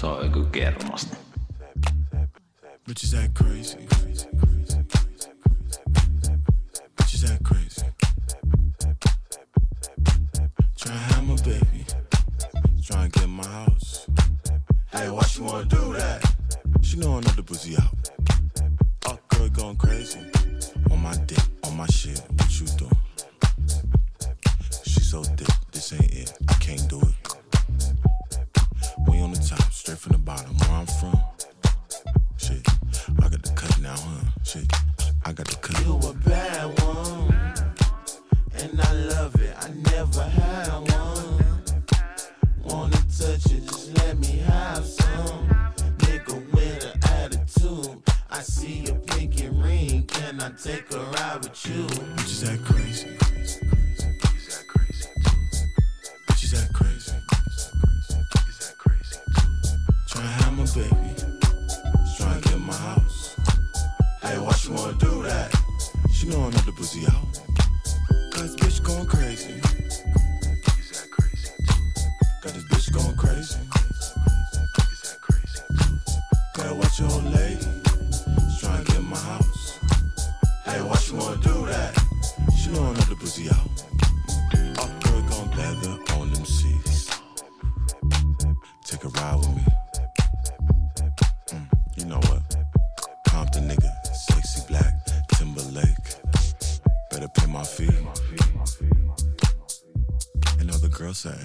se on ökykermasta. Bitches act crazy.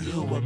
blow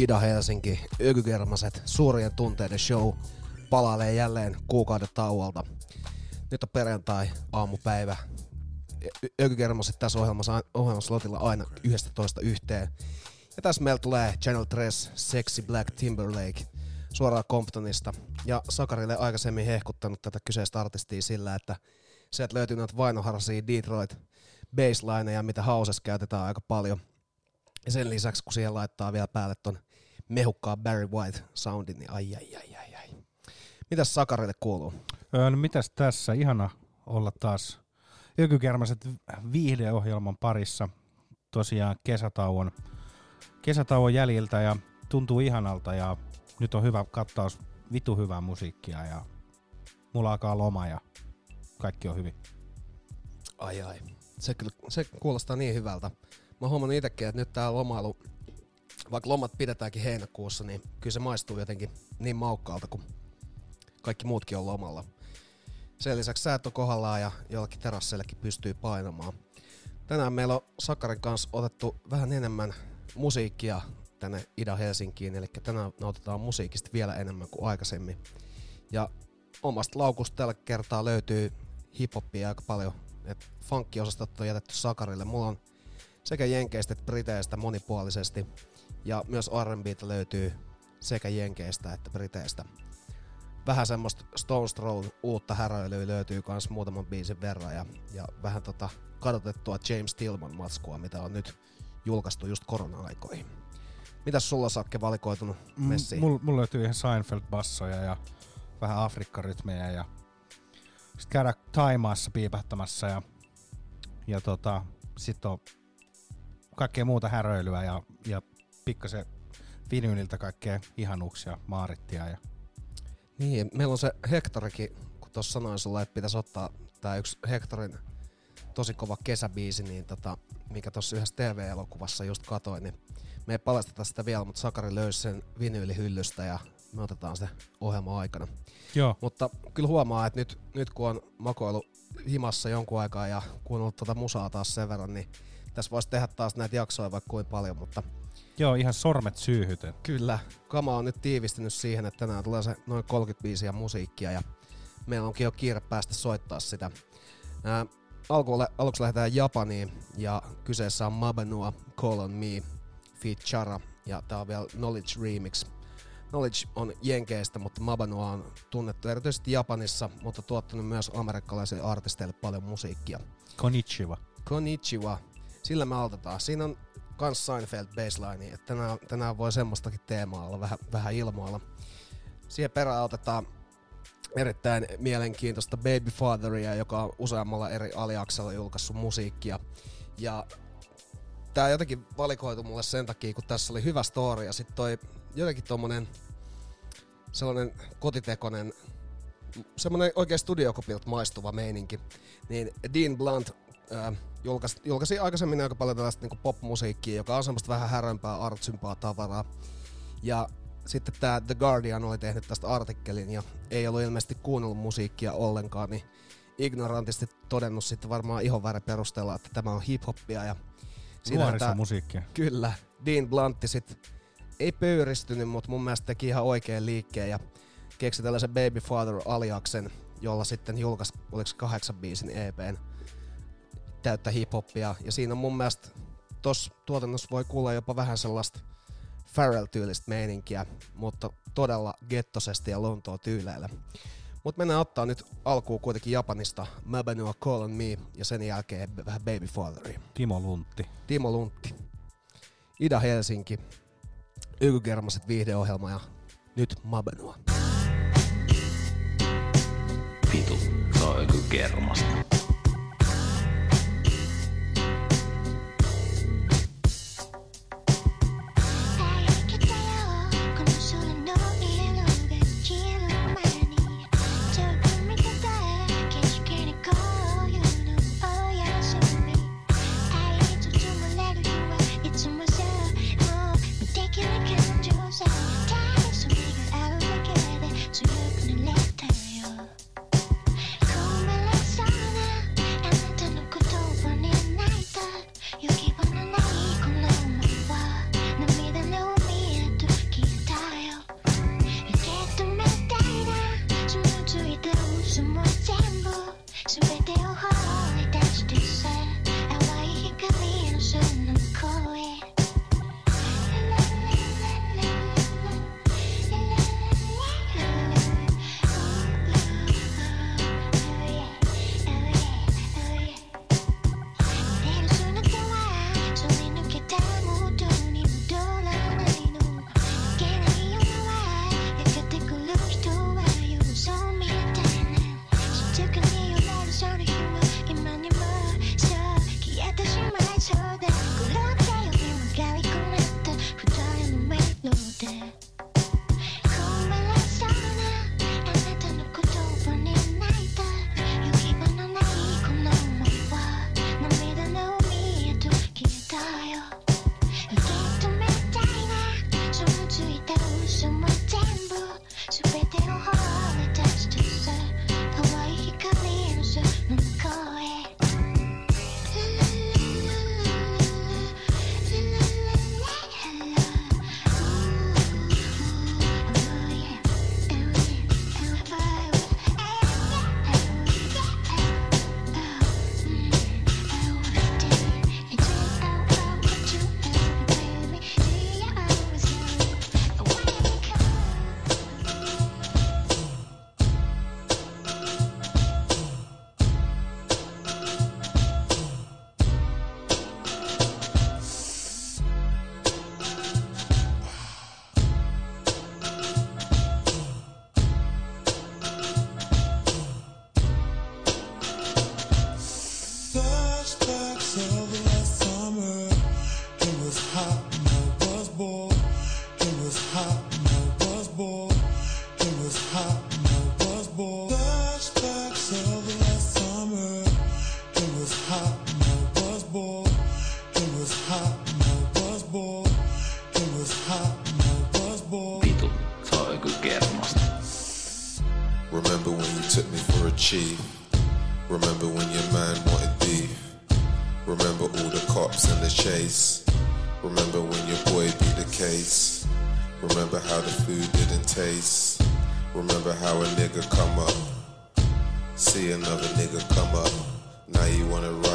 Ida Helsinki, Ökykermaset, suurien tunteiden show palailee jälleen kuukauden tauolta. Nyt on perjantai, aamupäivä. Ökykermaset tässä ohjelmassa, ohjelmaslotilla aina 11 yhteen. Ja tässä meillä tulee Channel 3 Sexy Black Timberlake suoraan Comptonista. Ja Sakarille aikaisemmin hehkuttanut tätä kyseistä artistia sillä, että sieltä löytyy noita vainoharsia Detroit basslineja, mitä houses käytetään aika paljon. Ja sen lisäksi, kun siihen laittaa vielä päälle ton mehukkaa Barry White soundin, niin ai ai ai ai ai. Mitäs Sakarille kuuluu? Öö, no mitäs tässä? Ihana olla taas Ökykärmäset viihdeohjelman parissa. Tosiaan kesätauon, kesätauon jäljiltä ja tuntuu ihanalta ja nyt on hyvä kattaus, vitu hyvää musiikkia ja mulla alkaa loma ja kaikki on hyvin. Ai ai. Se, kyllä, se kuulostaa niin hyvältä. Mä oon huomannut itsekin, että nyt tää lomailu, vaikka lomat pidetäänkin heinäkuussa, niin kyllä se maistuu jotenkin niin maukkaalta, kun kaikki muutkin on lomalla. Sen lisäksi säät on kohdallaan ja jollakin terasseillekin pystyy painamaan. Tänään meillä on Sakarin kanssa otettu vähän enemmän musiikkia tänne Ida-Helsinkiin, eli tänään nautitaan musiikista vielä enemmän kuin aikaisemmin. Ja omasta laukusta tällä kertaa löytyy hiphoppia aika paljon. Et funkkiosastot on jätetty Sakarille. Mulla on sekä jenkeistä että briteistä monipuolisesti. Ja myös R&Btä löytyy sekä jenkeistä että briteistä. vähän semmoista Stones Throw uutta häröilyä löytyy kans muutaman biisin verran ja, ja vähän tota kadotettua James Tillman matskua, mitä on nyt julkaistu just korona-aikoihin. Mitäs sulla Sakke valikoitunut messiin? Mulla mul löytyy ihan Seinfeld-bassoja ja vähän Afrikka-rytmejä ja sitten käydä Taimaassa piipähtämässä ja, ja tota, sitten on kaikkea muuta häröilyä ja, ja pikkasen vinyyliltä kaikkea ihanuuksia, maarittia ja Niin, meillä on se Hektorikin, kun tuossa sanoin sulle, että pitäisi ottaa tää yksi Hektorin tosi kova kesäbiisi, niin tota, mikä tuossa yhdessä TV-elokuvassa just katoin, niin me ei paljasteta sitä vielä, mutta Sakari löysi sen vinyylihyllystä ja me otetaan se ohjelman aikana. Joo. Mutta kyllä huomaa, että nyt, nyt kun on makoilu himassa jonkun aikaa ja kuunnellut tuota musaa taas sen verran, niin tässä voisi tehdä taas näitä jaksoja vaikka kuin paljon, mutta Joo, ihan sormet syyhyten. Kyllä, kama on nyt tiivistynyt siihen, että tänään tulee se noin 35 ja musiikkia ja meillä onkin jo kiire päästä soittaa sitä. Ää, alkuun, aluksi lähdetään Japaniin ja kyseessä on Mabanua Call on Me feat Chara ja tää on vielä Knowledge Remix. Knowledge on Jenkeistä, mutta Mabanua on tunnettu erityisesti Japanissa, mutta tuottanut myös amerikkalaisille artisteille paljon musiikkia. Konnichiwa. Konnichiwa. Sillä me aloitetaan. Siinä on kans Seinfeld baseline, että tänään, tänään voi semmoistakin teemaa olla vähän, vähän ilmoilla. Siihen perään otetaan erittäin mielenkiintoista Baby Fatheria, joka on useammalla eri aliaksella julkaissut musiikkia. Ja tää jotenkin valikoitu mulle sen takia, kun tässä oli hyvä story ja sitten toi jotenkin tommonen sellainen kotitekonen semmoinen oikein studiokopilta maistuva meininki. Niin Dean Blunt ää, julkaisi, julkaisi aikaisemmin aika paljon tällaista niin popmusiikkia, joka on semmoista vähän härömpää, artsympaa tavaraa. Ja sitten tämä The Guardian oli tehnyt tästä artikkelin ja ei ollut ilmeisesti kuunnellut musiikkia ollenkaan, niin ignorantisti todennut sitten varmaan ihonväri perusteella, että tämä on hip-hoppia ja tää- musiikkia. Kyllä, Dean Bluntti sit ei pöyristynyt, mutta mun mielestä teki ihan oikean liikkeen ja keksi tällaisen Baby Father aliaksen, jolla sitten julkaisi, oliko kahdeksan biisin EPn täyttä hiphoppia. Ja siinä on mun mielestä tossa tuotannossa voi kuulla jopa vähän sellaista Farrell-tyylistä meininkiä, mutta todella gettosesti ja Lontoa tyyleillä. Mutta mennään ottaa nyt alkuun kuitenkin Japanista Mabanua Call on Me ja sen jälkeen vähän Baby Fatheria. Timo Luntti. Timo Luntti. Ida Helsinki. Ykykermaset viihdeohjelma ja nyt Mabenua. Vitu, se on joku See another nigga come up. Now you wanna run.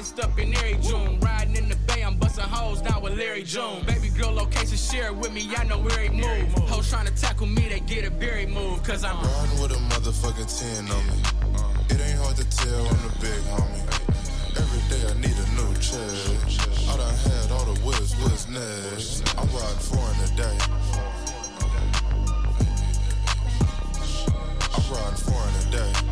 laced up in every June. Riding in the bay, I'm busting hoes down with Larry June. Baby girl location, share it with me, I know where he move. Hoes trying to tackle me, they get a berry move, cause I'm with a motherfucking 10 on me. It ain't hard to tell, I'm the big homie. Every day I need a new check. I done had, all the whiz, whiz next. I'm riding four in a day. I'm riding four in a day.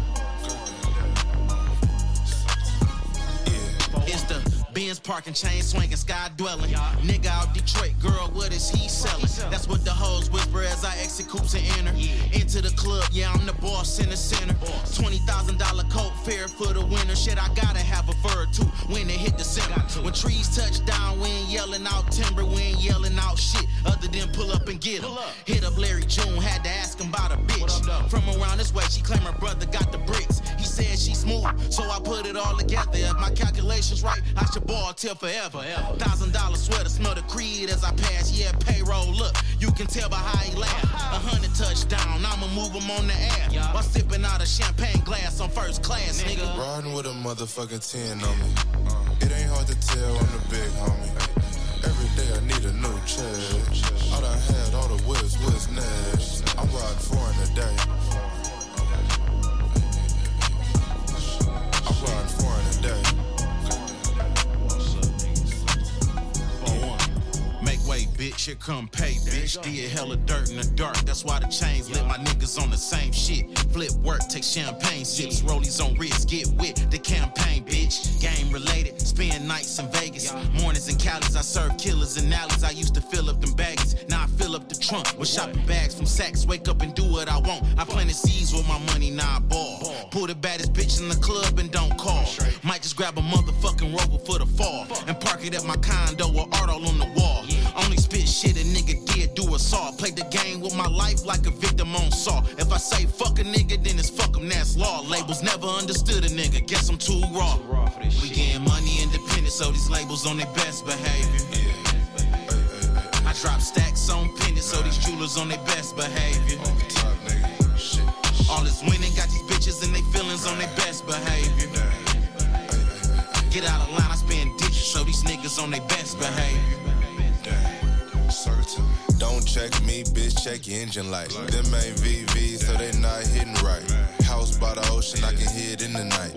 Benz parking, chain swinging, sky dwelling. Yeah. Nigga out Detroit, girl, what is he selling? That's what the hoes whisper as I exit coops and enter. Yeah. Into the club, yeah, I'm the boss in the center. $20,000 coat fair for the winner. Shit, I gotta have a fur too when it hit the center. When trees touch down, we ain't yelling out timber, we ain't yelling out shit other than pull up and get. Up. Hit up Larry June, had to ask him about a bitch. Up, From around this way, she claim her brother got the bricks. He said she smooth, so I put it all together. If my calculations right, I should ball till forever. Thousand dollar sweater, smell the creed as I pass. Yeah, payroll. Look, you can tell by how he laugh. A hundred touchdown, I'ma move him on the air. While sipping out a champagne glass on first class, nigga. Riding with a motherfucking 10 on me. It ain't hard to tell I'm the big homie. Every day I need a new check. I done had all the whips, what's next? I'm riding foreign today. I'm riding foreign today. Make way, bitch. Here come pay, bitch. Did hella dirt in the dark. That's why the chains lit my niggas on the same shit. Flip work, take champagne sips, rollies on wrist, get with the campaign, bitch. Game related, spend nights in Vegas. Mornings in Cali's, I serve killers in alleys. I used to fill up them bags, now I fill up the trunk with shopping bags from Saks. Wake up and do what I want. I planted seeds with my money, now I ball. Pull the baddest bitch in the club and don't call. Might just grab a motherfucking rover for the fall and park it at my condo with art all on the wall. Only shit a nigga did do a saw. Played the game with my life like a victim on saw. If I say fuck a nigga, then it's fuck 'em, that's law. Labels never understood a nigga, guess I'm too raw. We getting money independent, so these labels on their best behavior. I drop stacks on pennies, so these jewelers on their best behavior. All this winning got these bitches and they feelings on their best behavior. Get out of line, I spend digits, so these niggas on their best behavior. Don't check me, bitch, check your engine light. Them ain't VVs, so they not hitting right. House by the ocean, I can hear it in the night.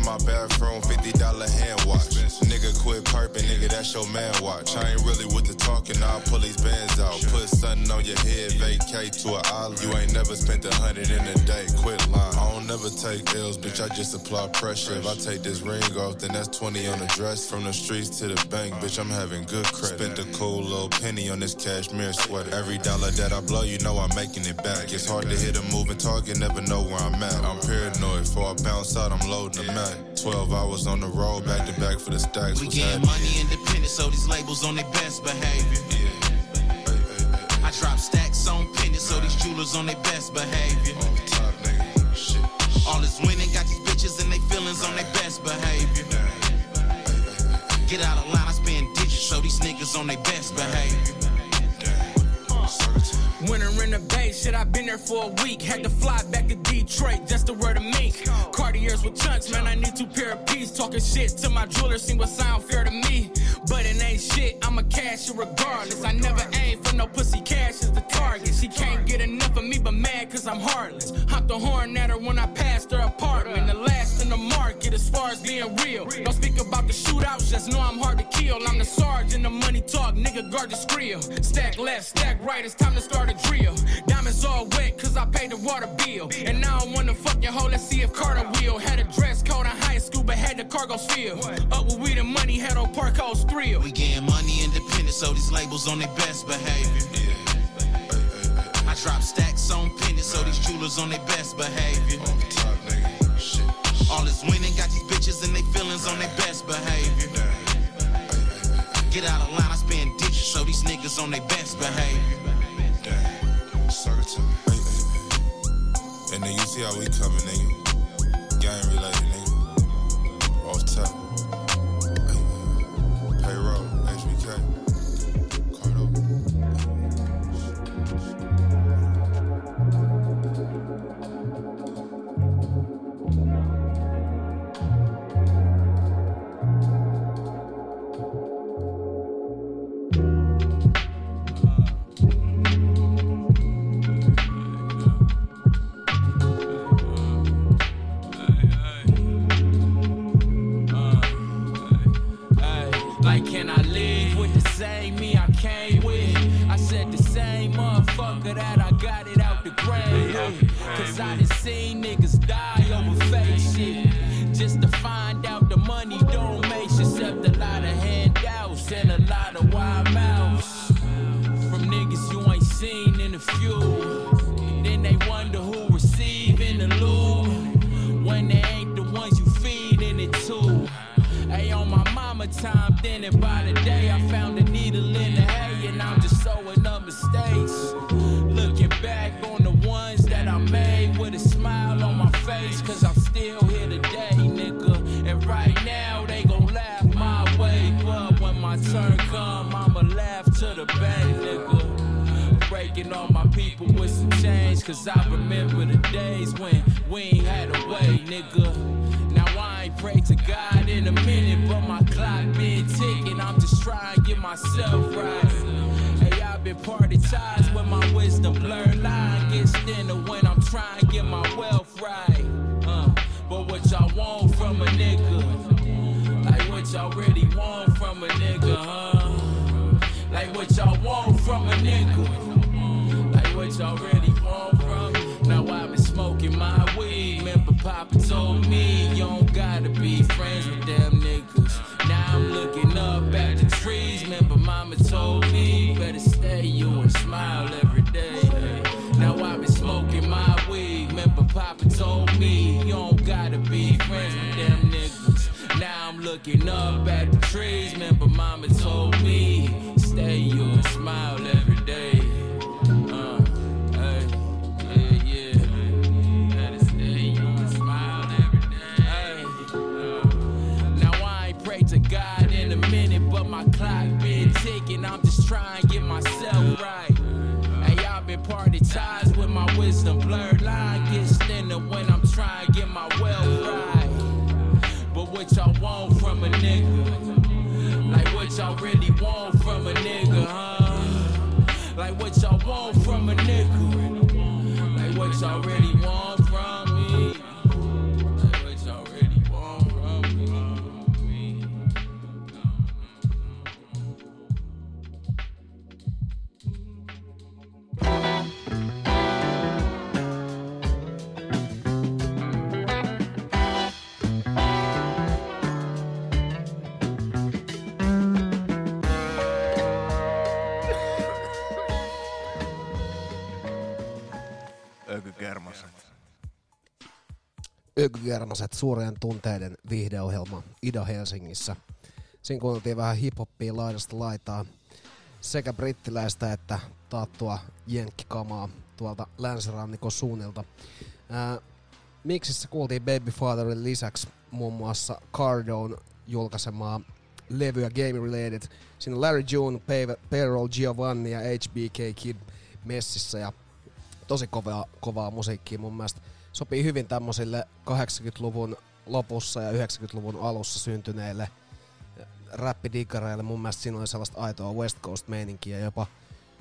In my bathroom, $50 hand wash. Nigga quit perping, nigga, that's your man watch. I ain't really with the talking, I'll pull these bands out. Put something on your head, vacate to an island. You ain't never spent a hundred in a day, quit lying. I don't never take L's, bitch, I just apply pressure. If I take this ring off, then that's 20 on the dress. From the streets to the bank, bitch, I'm having good credit. Spent a cool little penny on this cashmere sweater. Every dollar that I blow, you know I'm making it back. It's hard to hit a moving target, never know where I'm at. I'm paranoid, before I bounce out, I'm loading the mat. 12 hours on the road, back to back for the stacks. We What's getting happening? money independent, so these labels on their best behavior. I drop stacks on pennies, so these jewelers on their best behavior. All this winning got these bitches and they feelings on their best behavior. Get out of line, I spend digits, so these niggas on their best behavior. Winter in the bay, shit, i been there for a week. Had to fly back to Detroit just to wear the mink. Cartiers with chunks, man, I need two pair of piece. Talking shit to my jeweler, seem what sound fair to me. But it ain't shit, I'm a cash it regardless. I never aim for no pussy cash as the target. She can't get enough of me, but mad cause I'm heartless. Hopped the horn at her when I passed her apartment. The last in the market as far as being real. Don't speak about the shootouts, just know I'm hard to kill. I'm the sergeant, the money talk, nigga guard the skrill. Stack left, stack right, it's time to start a drill. Diamonds all wet cause I paid the water bill. And now I wanna fuck your hoe, let's see if Carter will. Had a dress code in high school, but had the cargo's filled. Up with weed and money, had on Parco's thrill. We getting money independent, so these labels on their best behavior. I drop stacks on pennies, so these jewelers on their best behavior. All this winning got these bitches and they feelings on their best behavior. Get out of line, I spend digits, so these niggas on their best behavior. And then you see how we coming, nigga. Gang related, nigga. Off top. Payroll, cause I remember the days when we ain't had a way, nigga. Now I ain't pray to God in a minute, but my clock been ticking. I'm just trying to get myself up at I'm a nigga. Ökygermaset suurien tunteiden viihdeohjelma Ida Helsingissä. Siinä kuunneltiin vähän hiphoppia laidasta laitaa sekä brittiläistä että taattua jenkkikamaa tuolta länsirannikon suunnilta. Ää, miksissä kuultiin Baby Fatherin lisäksi muun muassa Cardone julkaisemaa levyä Game Related. Siinä on Larry June, Pay- Payroll Giovanni ja HBK Kid messissä ja tosi kovaa, kovaa musiikkia mun mielestä. Sopii hyvin tämmöisille 80-luvun lopussa ja 90-luvun alussa syntyneille räppidiggareille. Mun mielestä siinä oli sellaista aitoa West Coast-meininkiä jopa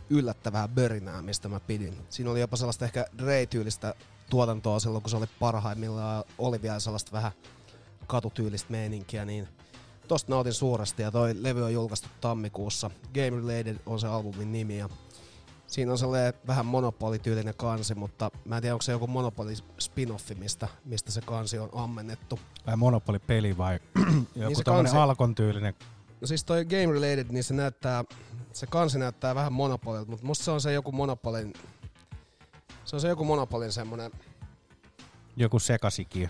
yllättävää börinää, mistä mä pidin. Siinä oli jopa sellaista ehkä Dre-tyylistä tuotantoa silloin, kun se oli parhaimmillaan. Oli vielä sellaista vähän katutyylistä meininkiä, niin tosta nautin suuresti ja toi levy on julkaistu tammikuussa. Game Related on se albumin nimi ja Siinä on sellainen vähän monopolityylinen kansi, mutta mä en tiedä, onko se joku monopoli spin-offi, mistä, mistä se kansi on ammennettu. Vai Monopoly-peli vai joku Niin kansi- Alkon tyylinen. No siis toi Game Related, niin se näyttää, se kansi näyttää vähän monopolilta, mutta musta se on se joku monopolin, se on se joku monopolin semmonen, Joku sekasikia.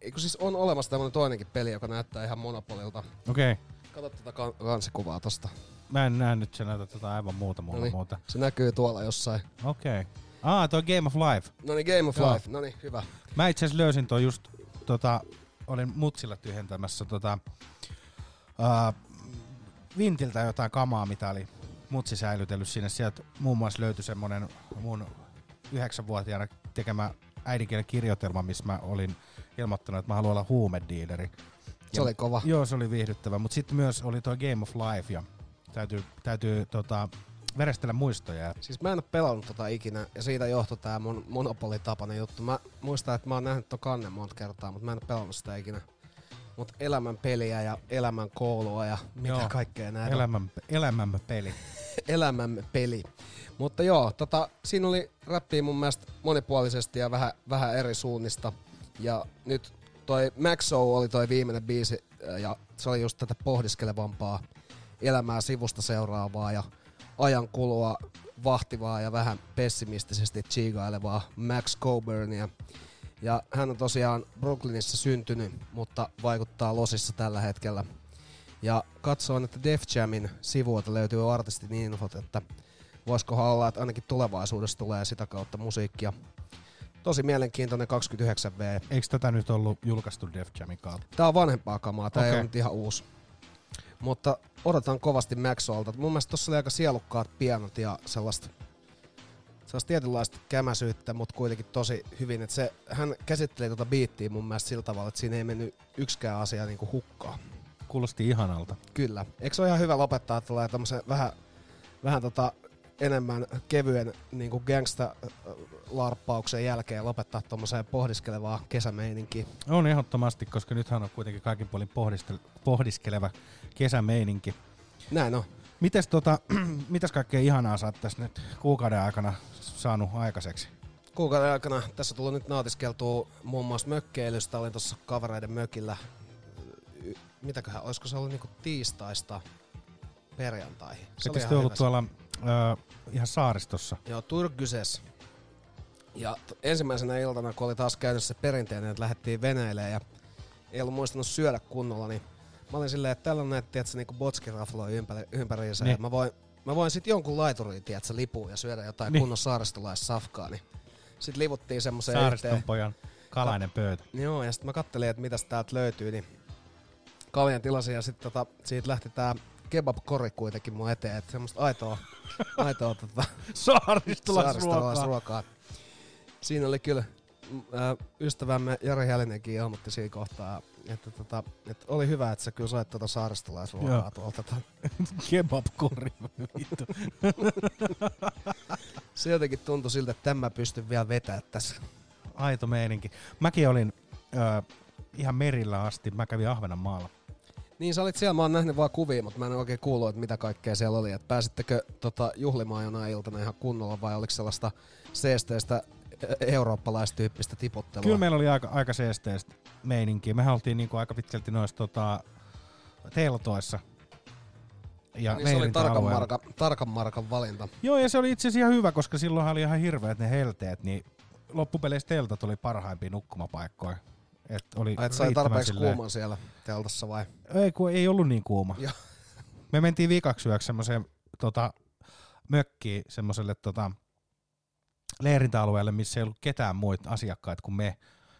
eikö siis on olemassa tämmönen toinenkin peli, joka näyttää ihan monopolilta. Okei. Okay. Kato tätä kan- kansikuvaa tosta. Mä en näe nyt, sä näytät jotain aivan muuta mulla Noniin, muuta. Se näkyy tuolla jossain. Okei. Okay. Ah, toi Game of Life. No niin, Game of Joo. Life. No niin, hyvä. Mä itse asiassa löysin toi just, tota, olin mutsilla tyhjentämässä tota, uh, Vintiltä jotain kamaa, mitä oli mutsi säilytellyt sinne. Sieltä muun muassa löytyi semmonen mun yhdeksänvuotiaana tekemä äidinkielen kirjoitelma, missä mä olin ilmoittanut, että mä haluan olla huumediileri. Se oli kova. Joo, se oli viihdyttävä, mutta sitten myös oli toi Game of Life ja täytyy, täytyy tota, verestellä muistoja. Siis mä en oo pelannut tota ikinä, ja siitä johtui tää mun monopolitapainen juttu. Mä muistan, että mä oon nähnyt ton kannen monta kertaa, mutta mä en oo pelannut sitä ikinä. Mut elämän peliä ja elämän koulua ja mitä Joo. kaikkea näitä. Elämän, elämämme peli. Elämämme peli. Mutta joo, tota, siinä oli räppiä mun mielestä monipuolisesti ja vähän, vähän eri suunnista. Ja nyt toi Maxo oli toi viimeinen biisi ää, ja se oli just tätä pohdiskelevampaa elämää sivusta seuraavaa ja ajan kulua vahtivaa ja vähän pessimistisesti chigailevaa Max Coburnia. Ja hän on tosiaan Brooklynissa syntynyt, mutta vaikuttaa Losissa tällä hetkellä. Ja katsoin, että Def Jamin sivuilta löytyy artistin infot, että voisikohan olla, että ainakin tulevaisuudessa tulee sitä kautta musiikkia. Tosi mielenkiintoinen 29V. Eikö tätä nyt ollut julkaistu Def Jamin kautta? Tää on vanhempaa kamaa, tää okay. ei ole nyt ihan uusi. Mutta odotan kovasti Maxolta. Mun mielestä tossa oli aika sielukkaat pianot ja sellaista, sellaista tietynlaista kämäsyyttä, mutta kuitenkin tosi hyvin. Et se, hän käsitteli tuota biittiä mun mielestä sillä tavalla, että siinä ei mennyt yksikään asia niinku hukkaan. Kuulosti ihanalta. Kyllä. Eikö se ole ihan hyvä lopettaa tällä tämmöisen vähän, vähän tota enemmän kevyen niin kuin gangsta-larppauksen jälkeen lopettaa tuommoiseen pohdiskelevaa kesämeininkiä. On ehdottomasti, koska nythän on kuitenkin kaikin puolin pohdistel- pohdiskeleva kesämeininki. Näin on. Mites, tota, mitäs kaikkea ihanaa sä oot tässä nyt kuukauden aikana saanut aikaiseksi? Kuukauden aikana tässä tullut nyt nautiskeltua muun muassa mökkeilystä. Olin tuossa kavereiden mökillä. Mitäköhän, olisiko se ollut niinku tiistaista perjantaihin? Se ihan te ollut tuolla ö, ihan saaristossa? Joo, Turkyses. Ja t- ensimmäisenä iltana, kun oli taas käynyt se perinteinen, että lähdettiin veneilemään ja ei ollut muistanut syödä kunnolla, niin mä olin silleen, että täällä on näitä, tiedätkö, niinku botskirafloja ympäri, ympäriinsä. Niin. Ja mä voin, mä voin sit jonkun laituriin, tiedätkö, lipuun ja syödä jotain Niin. kunnon saaristolaissafkaa. Niin sitten livuttiin semmoiseen Saariston pojan kalainen pöytä. Joo, ja sitten mä kattelin, että mitäs täältä löytyy, niin kaljan tilasin ja sitten tota, siitä lähti tää kebab-kori kuitenkin mun eteen, että semmoista aitoa, aitoa tota, Saaristolaisruokaa. ruokaa. Siinä oli kyllä mm, ystävämme Jari Hälinenkin ilmoitti siinä kohtaa, että, tota, että oli hyvä, että sä kyllä sait tuota saaristolaisruokaa tuolta. Kebab-kori, vittu. Se jotenkin tuntui siltä, että tämä pystyn vielä vetämään tässä. Aito meininki. Mäkin olin ö, ihan merillä asti. Mä kävin Ahvenanmaalla. Niin sä olit siellä, mä oon nähnyt vaan kuvia, mutta mä en oikein kuullut, että mitä kaikkea siellä oli. Et pääsittekö tota, juhlimaan jonain iltana ihan kunnolla vai oliko sellaista seesteistä e- eurooppalaistyyppistä tiputtelua? Kyllä meillä oli aika, aika seesteistä meininkiä. Mehän oltiin niinku aika pitkälti noissa tota, teltoissa. Ja niin se oli tarkan, marka, tarkan markan valinta. Joo, ja se oli itse asiassa ihan hyvä, koska silloinhan oli ihan hirveät ne helteet, niin loppupeleissä teltat oli parhaimpia nukkumapaikkoja. Et oli Ai, et sai tarpeeksi silleen- kuuman siellä teltassa vai? Ei, kun ei ollut niin kuuma. Joo. Me mentiin viikaksi yöksi semmoiseen tota, mökkiin, semmoiselle tota, leirintäalueelle, missä ei ollut ketään muita asiakkaita kuin me.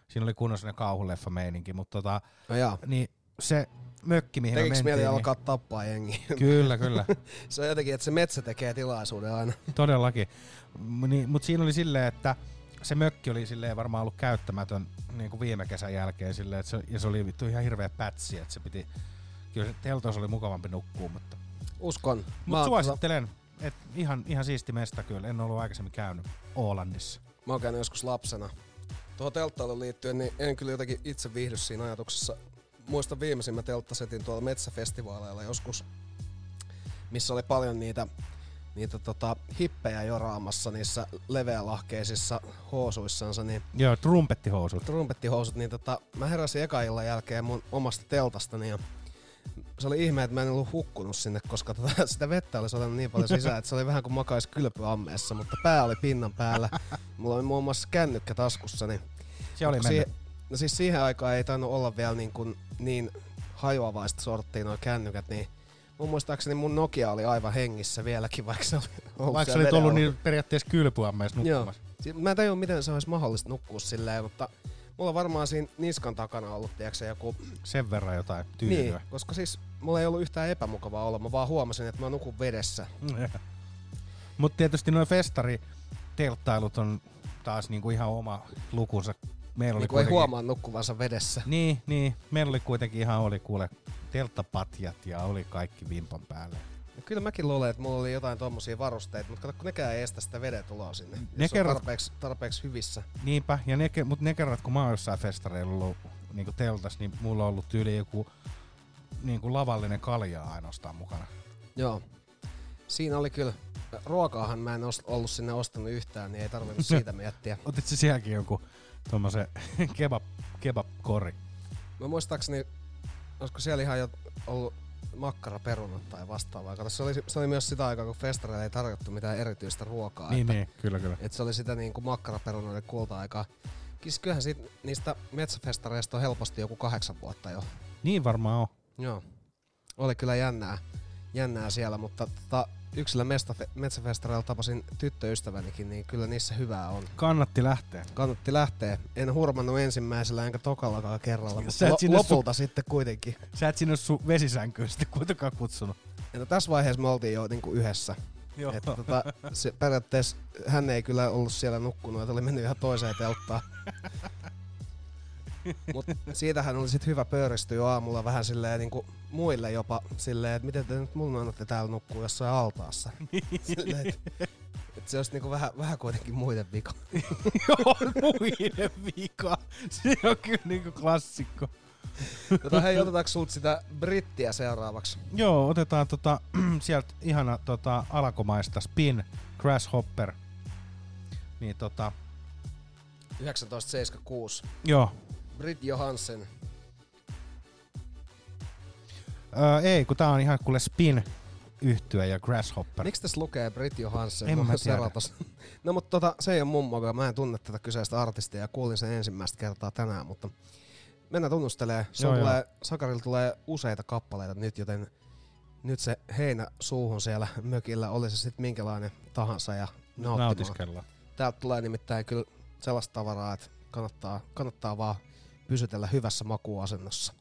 Siinä oli kunnon sellainen kauhuleffa meininki, mutta tota, No jaa. niin se mökki, mihin me Tekikö mentiin. mieli niin, alkaa tappaa jengiä? Kyllä, kyllä. se on jotenkin, että se metsä tekee tilaisuuden aina. Todellakin. Niin, Mutta siinä oli silleen, että se mökki oli silleen varmaan ollut käyttämätön niin kuin viime kesän jälkeen silleen, että se, ja se oli vittu ihan hirveä pätsi, että se piti, kyllä se teltoissa oli mukavampi nukkua, mutta, Uskon. Mutta suosittelen, että ihan, ihan siisti mesta kyllä, en ollut aikaisemmin käynyt Ålandissa. mä oon käynyt joskus lapsena. Tuohon telttailuun liittyen, niin en kyllä jotenkin itse viihdy siinä ajatuksessa. Muistan viimeisimmän telttasetin tuolla metsäfestivaaleilla joskus, missä oli paljon niitä, niitä tota, hippejä joraamassa niissä leveälahkeisissa housuissansa, niin Joo, trumpettihousut. trumpettihousut, niin tota, mä heräsin eka illan jälkeen mun omasta teltastani ja se oli ihme, että mä en ollut hukkunut sinne, koska tota, sitä vettä olisi ottanut niin paljon sisään, että se oli vähän kuin makais kylpyammeessa, mutta pää oli pinnan päällä. Mulla oli muun muassa kännykkä taskussa, niin Se oli siihen, no siis siihen aikaan ei tainnut olla vielä niin, kuin niin hajoavaista sorttia nuo kännykät, niin mun muistaakseni mun Nokia oli aivan hengissä vieläkin, vaikka se oli ollut Vaikka se oli ollut niin periaatteessa kylpyammeessa Joo. nukkumassa. Si- Mä en tajua, miten se olisi mahdollista nukkua silleen, mutta mulla on varmaan siinä niskan takana ollut, tiedätkö, joku... Sen verran jotain tyynyä. Niin, koska siis mulla ei ollut yhtään epämukavaa olla, mä vaan huomasin, että mä nukun vedessä. Mutta tietysti noin festari telttailut on taas niinku ihan oma lukunsa. Meillä oli Niin kun ei kuitenkin- huomaa nukkuvansa vedessä. Niin, niin. Meillä oli kuitenkin ihan oli kuule telttapatjat ja oli kaikki vimpan päälle. Ja kyllä mäkin luulen, että mulla oli jotain tommosia varusteita, mutta kato, kun nekään ei estä sitä veden tuloa sinne. Ne Ne on kerrot- tarpeeksi, tarpeeksi hyvissä. Niinpä, ja ne, ke- mut ne kerrat kun mä oon jossain festareilla ollut niinku teltas, niin mulla on ollut tyyli joku niinku lavallinen kalja ainoastaan mukana. Joo. Siinä oli kyllä, ruokaahan mä en ollut sinne ostanut yhtään, niin ei tarvinnut siitä miettiä. Otit se sielläkin jonkun tommosen kebab, kebab-kori? Mä muistaakseni, olisiko siellä ihan jo ollut makkaraperunat tai vastaavaa. Kato, se oli, se oli myös sitä aikaa, kun festareilla ei tarjottu mitään erityistä ruokaa. Niin, että, niin, kyllä, kyllä. että se oli sitä niin kuin makkaraperunoiden kulta-aikaa. Kyllähän siitä, niistä metsäfestareista on helposti joku kahdeksan vuotta jo. Niin varmaan on. Joo. Oli kyllä jännää, jännää siellä, mutta tota, mestafe- metsäfestareilla tapasin tyttöystävänikin, niin kyllä niissä hyvää on. Kannatti lähteä. Kannatti lähteä. En hurmannut ensimmäisellä enkä tokallakaan kerralla, mutta lo- sinne lopulta sitten kuitenkin. Sä et sinne sun vesisänkyyn sitten kuitenkaan kutsunut. Ja no tässä vaiheessa me oltiin jo niinku yhdessä. Joo. Että tota, se, periaatteessa hän ei kyllä ollut siellä nukkunut, että oli mennyt ihan toiseen telttaan. Mut siitähän oli sit hyvä pöyristyä jo aamulla vähän silleen niinku muille jopa silleen, että miten te nyt mun annatte täällä nukkua jossain altaassa. silleen, että, että se olisi niinku vähän, vähän kuitenkin muiden vika. Joo, muiden vika. Se on kyllä niinku klassikko. Tota, hei, otetaanko sulta sitä brittiä seuraavaksi? Joo, otetaan tota, sieltä ihana tota, alakomaista Spin Grasshopper. Niin tota, 1976. joo. Brit Johansen. Öö, ei, kun tää on ihan kuule Spin yhtyä ja Grasshopper. Miksi tässä lukee Brit Johansen? En Mä tiedä. No mutta tota, se ei ole mun moka. Mä en tunne tätä kyseistä artistia ja kuulin sen ensimmäistä kertaa tänään, mutta mennään tunnustelee. Joo, tulee, Sakarilla tulee useita kappaleita nyt, joten nyt se heinä suuhun siellä mökillä, oli se sitten minkälainen tahansa ja nauttimaan. Nautiskellaan. Täältä tulee nimittäin kyllä sellaista tavaraa, että kannattaa, kannattaa vaan pysytellä hyvässä makuasennossa.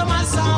to my side.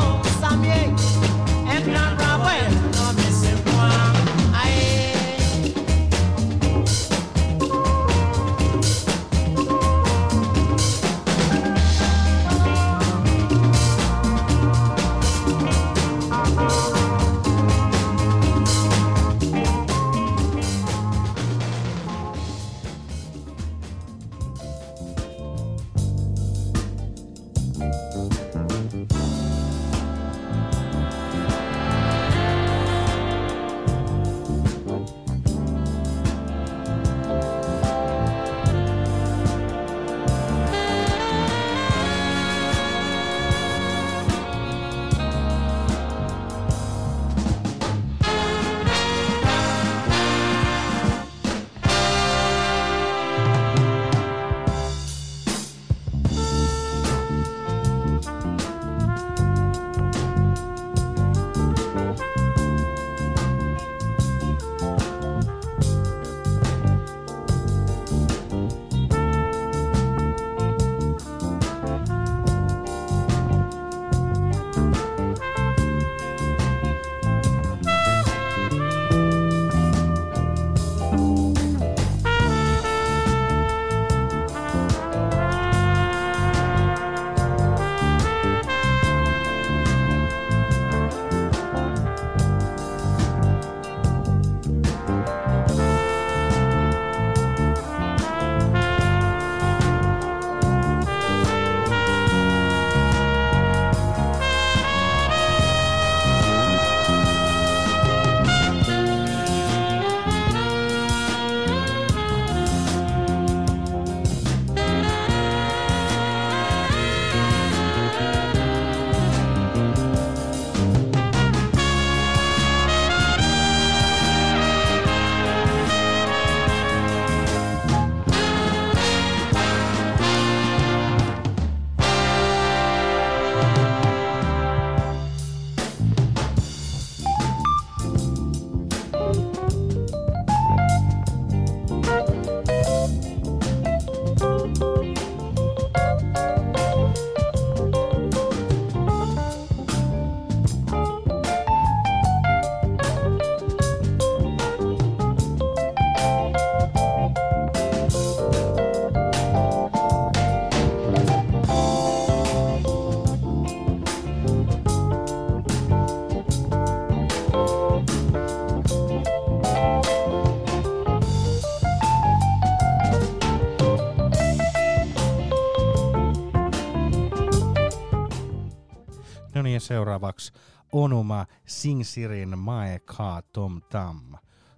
seuraavaksi Onuma Singsirin Mae Ka Tom Tam.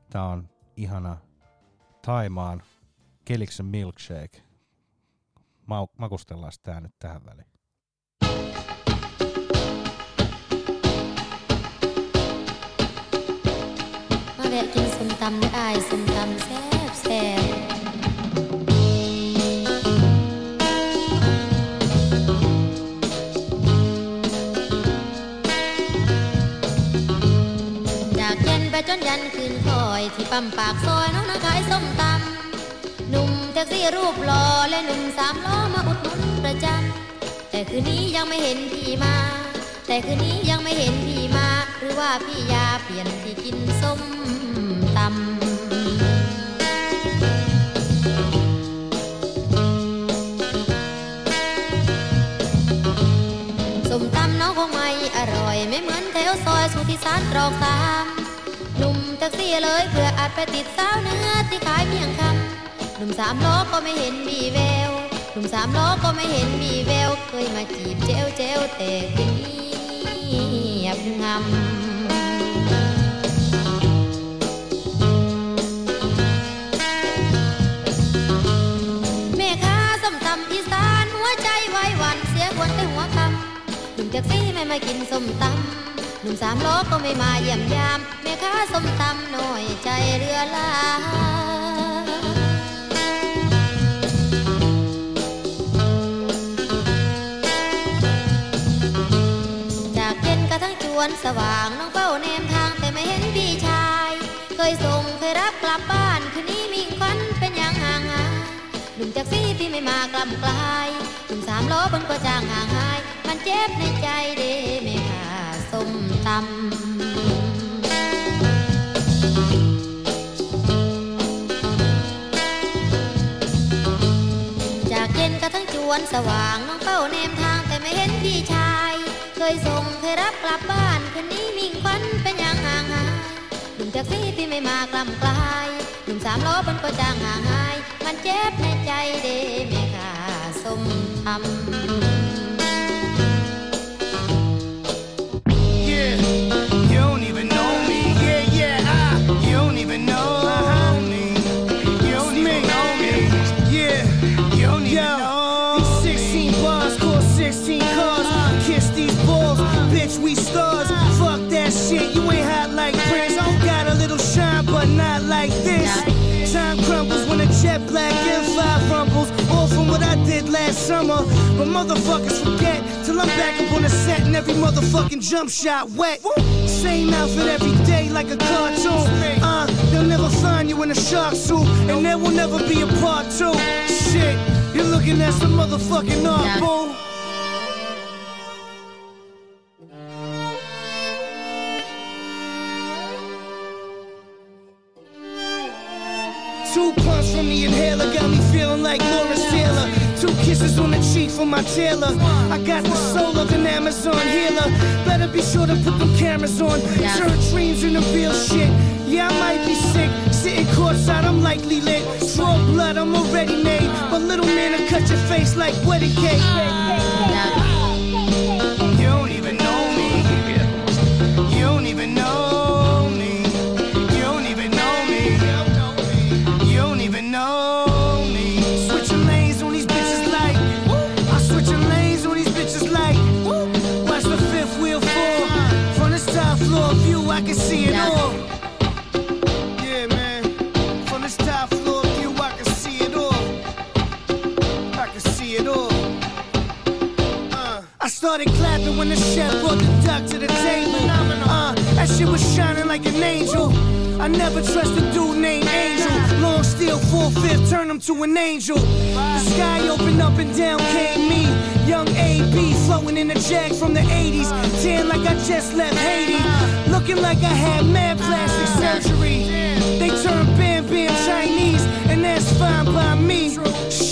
Tämä on ihana Taimaan Keliksen milkshake. Ma- makustellaan tämä nyt tähän väliin. Mä vielä sen tänne äi sen tänne ปั๊มปากซอยน้องนาขายส้มตำหนุ่มแท็กซี่รูปหล่อและหนุ่มสามล้อมาอุดหนุนประจำแต่คืนนี้ยังไม่เห็นพี่มา แต่คืนนี้ยังไม่เห็นพี่มา หรือว่าพี่ยาเปลี่ยนที่กินส้มตำส้มตำน้องคงไม่อร่อย ไม่เหมือนแถวซอยสุทธิสารตรอกสาม ท็กซี่เลยเพื่ออาจไปติดสาวเนื้อที่ขายเพียงคำหนุ่มสามล้อก็ไม่เห็นมีแววหนุ่มสามล้อก็ไม่เห็นมีแววเคยมาจีบเจวเจวแต่คืนนี้เงียบงำแม่ค้าสมตำอีสานหัวใจไว้หวันเสียคนแต่หัวคำหนุ่มแท็กซี่ไม่มากินส้มตำ หนุ่มสามล้อก็ไม่มาเยี่ยมยาม แม่ค้าส้มตำหน่อยใจเรือลาจากเย็นกระทั่งจวนสว่างน้องเป้าเนมทางแต่ไม่เห็นพี่ชาย เคยส่งเคยรับกลับบ้านคืนนี้มีควันเป็นอย่างห่างหายหนุ่มแท็กซี่พี่ไม่มากลำกลายหนุ่มสามล้อบนก็จางห่างหาย มันเจ็บในใจเด้ไม่ค่า ส้มตำ จากเย็นกระทั่งจวนสว่างน้องเป้าเนมทางแต่ไม่เห็นพี่ชาย เคยส่งเคยรับกลับบ้านคืนนี้มีควันเป็นอย่างห่างหายหนุ่มแท็กซี่พี่ไม่มากลำกลายหนุ่มสามล้อบนก็จางห่างหาย มันเจ็บในใจเด้แม่ค่าส้มตำ summer. But motherfuckers forget till I'm back up on the set and every motherfucking jump shot wet. Same outfit every day like a cartoon. Uh, they'll never find you in a shark suit, and there will never be a part two. Shit, you're looking at some motherfucking art, boo. Two pumps from the inhaler got me feeling like. Two kisses on the cheek from my tailor. I got the soul of an Amazon healer. Better be sure to put them cameras on. Turn dreams into real shit. Yeah, I might be sick. Sitting courtside, I'm likely lit. Draw blood, I'm already made. But little man, I cut your face like wedding cake. When the chef brought the duck to the table. Uh, that shit was shining like an angel. I never trust a dude named Angel. Long steel, four fifth, turn him to an angel. The sky opened up and down came me. Young AB floating in a jag from the 80s. Tan like I just left Haiti. Looking like I had mad plastic surgery. They turned Bam Bam Chinese, and that's fine by me.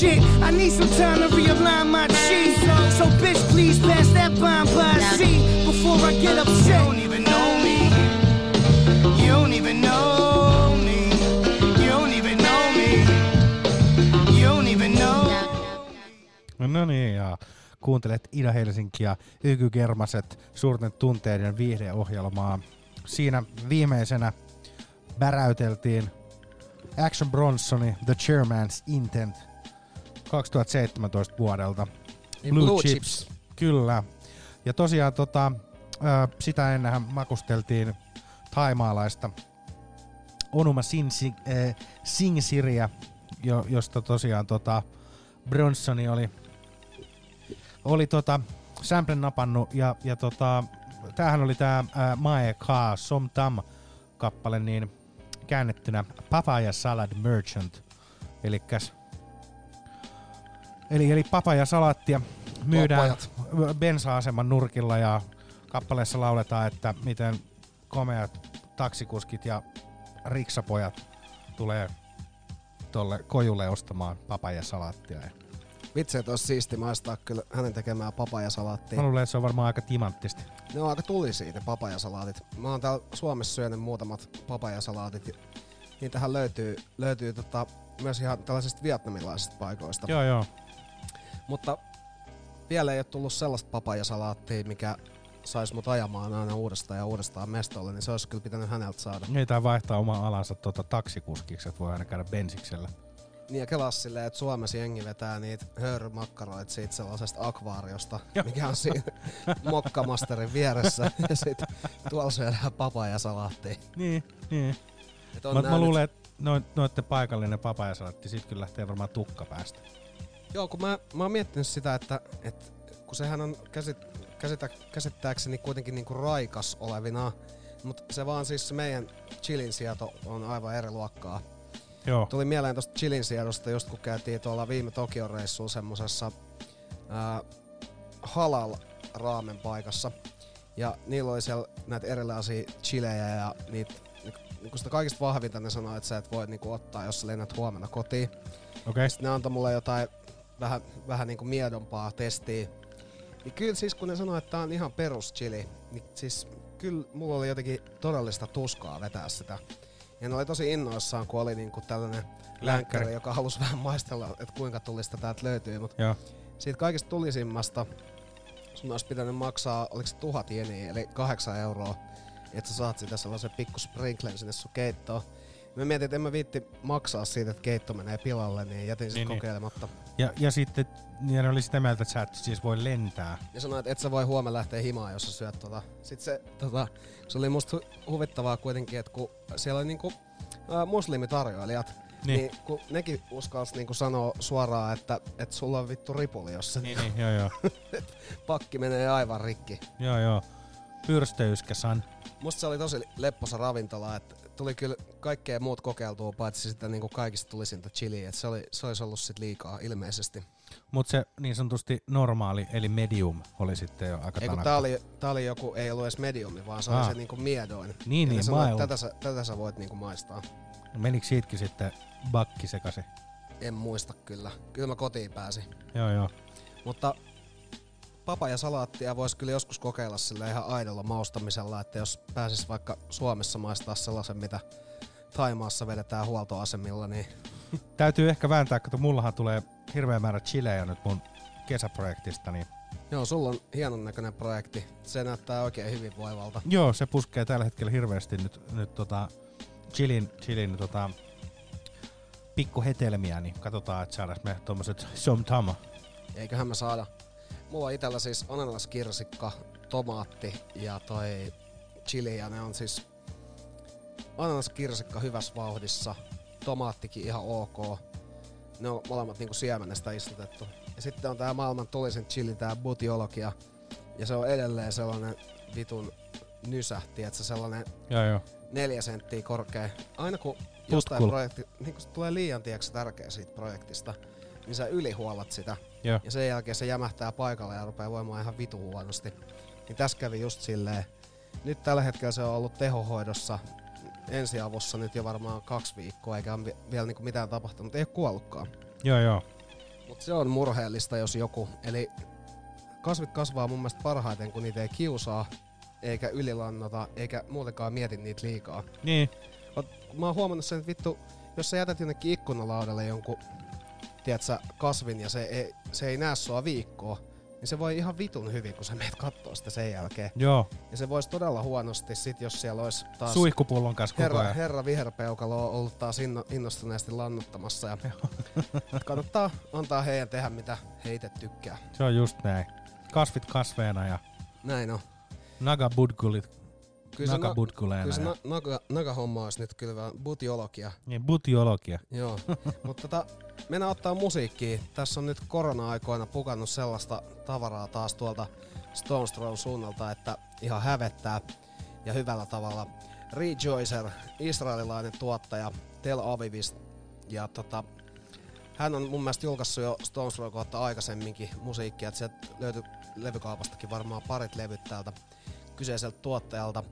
Shit, I need some time to realign my chi. So, bitch, please pass that bomb by C before I get upset. You don't even know me. You don't even know me. You don't even know me. You don't even know. No niin, ja kuuntelet Ida-Helsinkiä, Yky Germaset, suurten tunteiden viihdeohjelmaa. Siinä viimeisenä väräyteltiin Action Bronsoni The Chairman's Intent 2017 vuodelta. Niin Blue Chips. Kyllä. Ja tosiaan tota, sitä ennenhän makusteltiin taimaalaista Onuma Sinsi, äh, Sing Siria, jo, josta tosiaan tota, Bronsoni oli, oli tota, samplen napannut ja, ja tota, tämähän oli tää äh, Mae Ka Som Tam kappale, niin käännettynä Papaya Salad Merchant. Elikkäs, eli, eli papaya salattia myydään Papajat. bensa-aseman nurkilla ja kappaleessa lauletaan, että miten komeat taksikuskit ja riksapojat tulee tolle kojulle ostamaan papajasalaattia. Ja Vitsi, että olisi siisti maistaa kyllä hänen tekemää papajasalaattia. Mä luulen, että se on varmaan aika timanttista. Ne on aika tulisia ne papajasalaatit. Mä oon täällä Suomessa syönyt muutamat papajasalaatit. ja Niitähän löytyy, löytyy tota, myös ihan tällaisista vietnamilaisista paikoista. Joo, joo. Mutta vielä ei ole tullut sellaista papajasalaattia, mikä saisi mut ajamaan aina uudestaan ja uudestaan mestolle, niin se olisi kyllä pitänyt häneltä saada. Ei tää vaihtaa oman alansa tota, taksikuskiksi, että voi aina käydä bensiksellä. Niin ja kelas silleen, että Suomessa jengi vetää niitä höyrymakkaroita siitä sellaisesta akvaariosta, mikä on siinä mokkamasterin vieressä. ja sit tuolla syödään papajasalaattia. Niin, niin. Et on Mä, mä luulen, että noitte paikallinen papajasalaatti, sit kyllä lähtee varmaan tukka päästä. Joo, kun mä, mä oon miettinyt sitä, että, että kun sehän on käsit, käsitä, käsittääkseni kuitenkin niinku raikas olevina, mutta se vaan siis meidän chilin sieto on aivan eri luokkaa. Joo. Tuli mieleen tosta chilin siedosta, just kun käytiin tuolla viime Tokion reissulla semmosessa ää, halal raamen paikassa. Ja niillä oli siellä näitä erilaisia chilejä ja niitä, niinku sitä kaikista vahvinta ne sanoi, että sä et voi niinku ottaa, jos sä lennät huomenna kotiin. Okei. Sitten ne antoi mulle jotain vähän, vähän niinku miedompaa testiä. Niin kyllä siis kun ne sanoi, että tää on ihan perus chili, niin siis kyllä mulla oli jotenkin todellista tuskaa vetää sitä. Ja ne oli tosi innoissaan, kun oli niinku tällainen länkkäri, joka halusi vähän maistella, että kuinka tulista täältä löytyy. Mut Joo. siitä kaikista tulisimmasta sun olisi pitänyt maksaa, oliko se tuhat jeniä, eli kahdeksan euroa, että sä saat sitä sellaisen pikku sprinklen sinne sun keittoon. Mä mietin, että en mä viitti maksaa siitä, että keitto menee pilalle, niin jätin sen Niin, niin. Ja, ja sitten ja ne oli sitä mieltä, että sä et siis voi lentää. Ja sanoin, että et sä voi huomenna lähteä himaan, jos sä syöt tota. Sitten se, tota, se oli musta hu- huvittavaa kuitenkin, että kun siellä oli niinku ää, muslimitarjoilijat, Niin. niin. kun nekin uskalsi niinku sanoa suoraan, että, että sulla on vittu ripuli, jos se Niin, niin, joo, joo. pakki menee aivan rikki. Joo, joo. Pyrsteyskä san. Musta se oli tosi lepposa ravintola, että tuli kyllä kaikkea muut kokeiltua, paitsi sitä niinku kaikista tulisinta chiliä, että se, oli, se olisi ollut sit liikaa ilmeisesti. Mutta se niin sanotusti normaali, eli medium, oli sitten jo aika Ei kun tanakka. tää oli, tää oli joku, ei ollut edes mediumi, vaan se oli Aa. se niinku miedoin. Niin, Ja niin, sanoi, että tätä, sä, tätä sä voit niinku maistaa. Menikö siitäkin sitten bakki sekaisin? En muista kyllä. Kyllä mä kotiin pääsin. Joo, joo. Mutta papajasalaattia voisi kyllä joskus kokeilla sillä ihan aidolla maustamisella, että jos pääsis vaikka Suomessa maistaa sellaisen, mitä Taimaassa vedetään huoltoasemilla, niin Täytyy ehkä vääntää, kun mullahan tulee hirveä määrä chilejä nyt mun kesäprojektista, niin joo, sulla on hienon näköinen projekti. Se näyttää oikein hyvin voivalta. Joo, se puskee tällä hetkellä hirveästi nyt, nyt tota chilin, chilin tota, pikkuhetelmiä, niin katsotaan, että saadaan me tommoset somtama. Eiköhän me saada. Mulla on itellä siis ananaskirsikka, tomaatti ja toi chili ja ne on siis ananaskirsikka hyvässä vauhdissa, tomaattikin ihan ok. Ne on molemmat niinku siemenestä istutettu. Ja sitten on tää maailman tulisin chili, tää butiologia. Ja se on edelleen sellainen vitun nysä, tiedätkö, sellainen Joo, joo. neljä senttiä korkea. Aina kun jostain Putkul. projekti, niin kun tulee liian tiedätkö, tärkeä siitä projektista, niin sä ylihuollat sitä. Joo. Ja sen jälkeen se jämähtää paikalle ja rupeaa voimaan ihan vitu huonosti. Niin tässä kävi just silleen. Nyt tällä hetkellä se on ollut tehohoidossa ensiavussa nyt jo varmaan kaksi viikkoa, eikä ole vi- vielä niinku mitään tapahtunut. Ei ole kuollutkaan. Joo, joo. Mutta se on murheellista, jos joku. Eli kasvit kasvaa mun mielestä parhaiten, kun niitä ei kiusaa, eikä ylilannota, eikä muutenkaan mieti niitä liikaa. Niin. Mä oon huomannut sen, että vittu, jos sä jätät jonnekin ikkunalaudalle jonkun, tiedätkö, kasvin ja se ei, se ei näe sua viikkoa, niin se voi ihan vitun hyvin, kun sä meet kattoo sitä sen jälkeen. Joo. Ja se voisi todella huonosti sit, jos siellä olisi taas Suihkupullon kanssa koko herra, ajan. herra viherpeukalo on ollut taas inno, innostuneesti lannuttamassa. Ja kannattaa antaa heidän tehdä, mitä he itse tykkää. Se on just näin. Kasvit kasveena ja Näin on. naga budgulit Kyllä se, na- Nakabutkuleena kyllä se ja- na- naga, naga-homma olisi nyt kyllä vähän butiologia. Niin, butiologia. Joo, mutta tota, mennään ottaa musiikkia. Tässä on nyt korona-aikoina pukannut sellaista tavaraa taas tuolta Stones Throw suunnalta, että ihan hävettää ja hyvällä tavalla. Rejoicer, israelilainen tuottaja Tel Avivista. Ja tota, hän on mun mielestä julkaissut jo Stones Throw kohta aikaisemminkin musiikkia, että sieltä löytyy levykaupastakin varmaan parit levyt täältä kyseiseltä tuottajalta.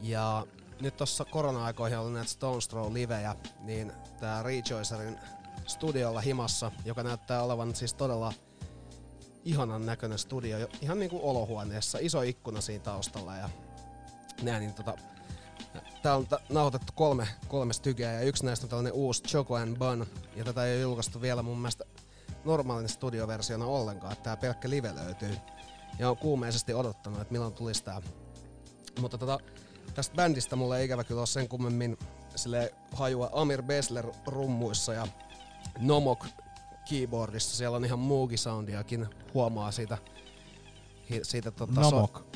Ja nyt tuossa korona-aikoihin on näitä Stones Throw livejä, niin tää Rejoicerin studiolla himassa, joka näyttää olevan siis todella ihanan näköinen studio, ihan niinku olohuoneessa, iso ikkuna siinä taustalla ja näin, niin tota, Tää on ta- nauhoitettu kolme, kolme stykeä ja yksi näistä on tällainen uusi Choco and Bun ja tätä ei ole julkaistu vielä mun mielestä normaalin studioversiona ollenkaan, että tää pelkkä live löytyy. Ja on kuumeisesti odottanut, että milloin tulisi tää. Mutta tota, tästä bändistä mulle ei ikävä kyllä ole sen kummemmin sille hajua Amir Besler rummuissa ja Nomok keyboardissa. Siellä on ihan Moogie soundiakin, huomaa siitä. siitä tota, Nomok.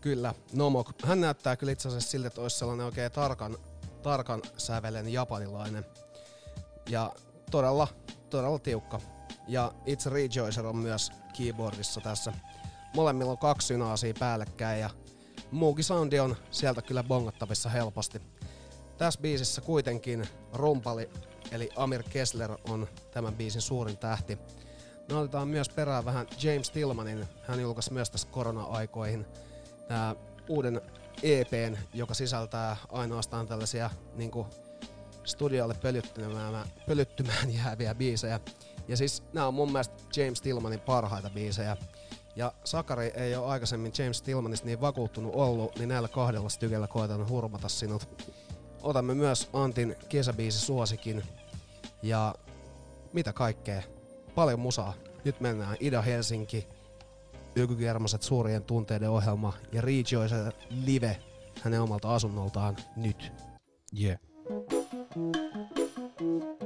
Kyllä, Nomok. Hän näyttää kyllä itse asiassa siltä, että olisi sellainen oikein tarkan, tarkan sävelen japanilainen. Ja todella, todella tiukka. Ja itse Rejoicer on myös keyboardissa tässä. Molemmilla on kaksi synaasia päällekkäin ja muukin soundi on sieltä kyllä bongattavissa helposti. Tässä biisissä kuitenkin rumpali eli Amir Kessler on tämän biisin suurin tähti. Me otetaan myös perään vähän James Tillmanin, hän julkaisi myös tässä korona-aikoihin tää uuden EPn, joka sisältää ainoastaan tällaisia niin studiolle pölyttymään, pölyttymään jääviä biisejä. Ja siis nämä on mun mielestä James Tillmanin parhaita biisejä. Ja Sakari ei ole aikaisemmin James Tillmanista niin vakuuttunut ollut, niin näillä kahdella stykellä koetan hurmata sinut. Otamme myös Antin kesäbiisi suosikin. Ja mitä kaikkea. Paljon musaa. Nyt mennään Ida Helsinki, Ykykermaset suurien tunteiden ohjelma ja Rejoice Live hänen omalta asunnoltaan nyt. Yeah. Thank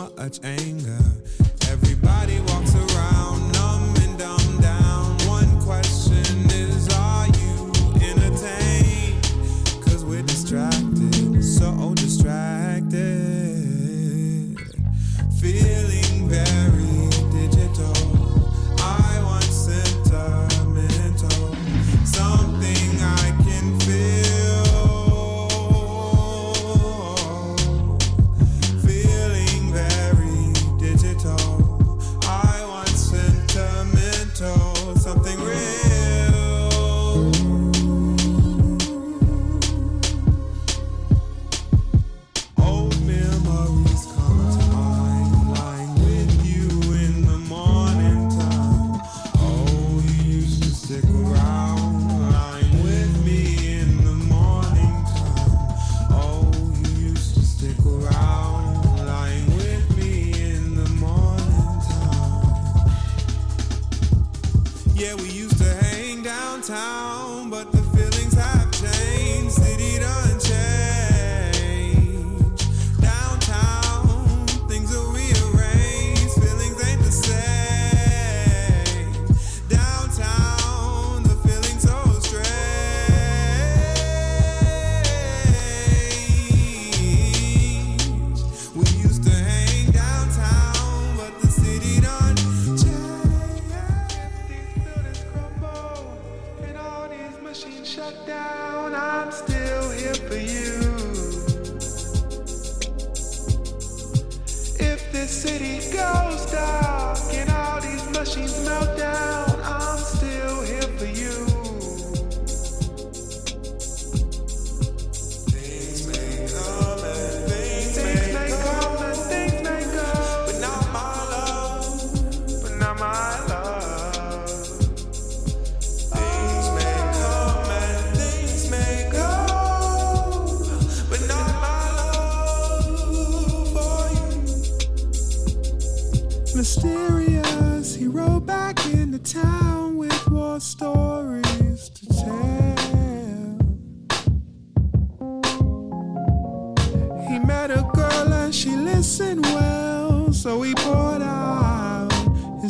zomaar uit.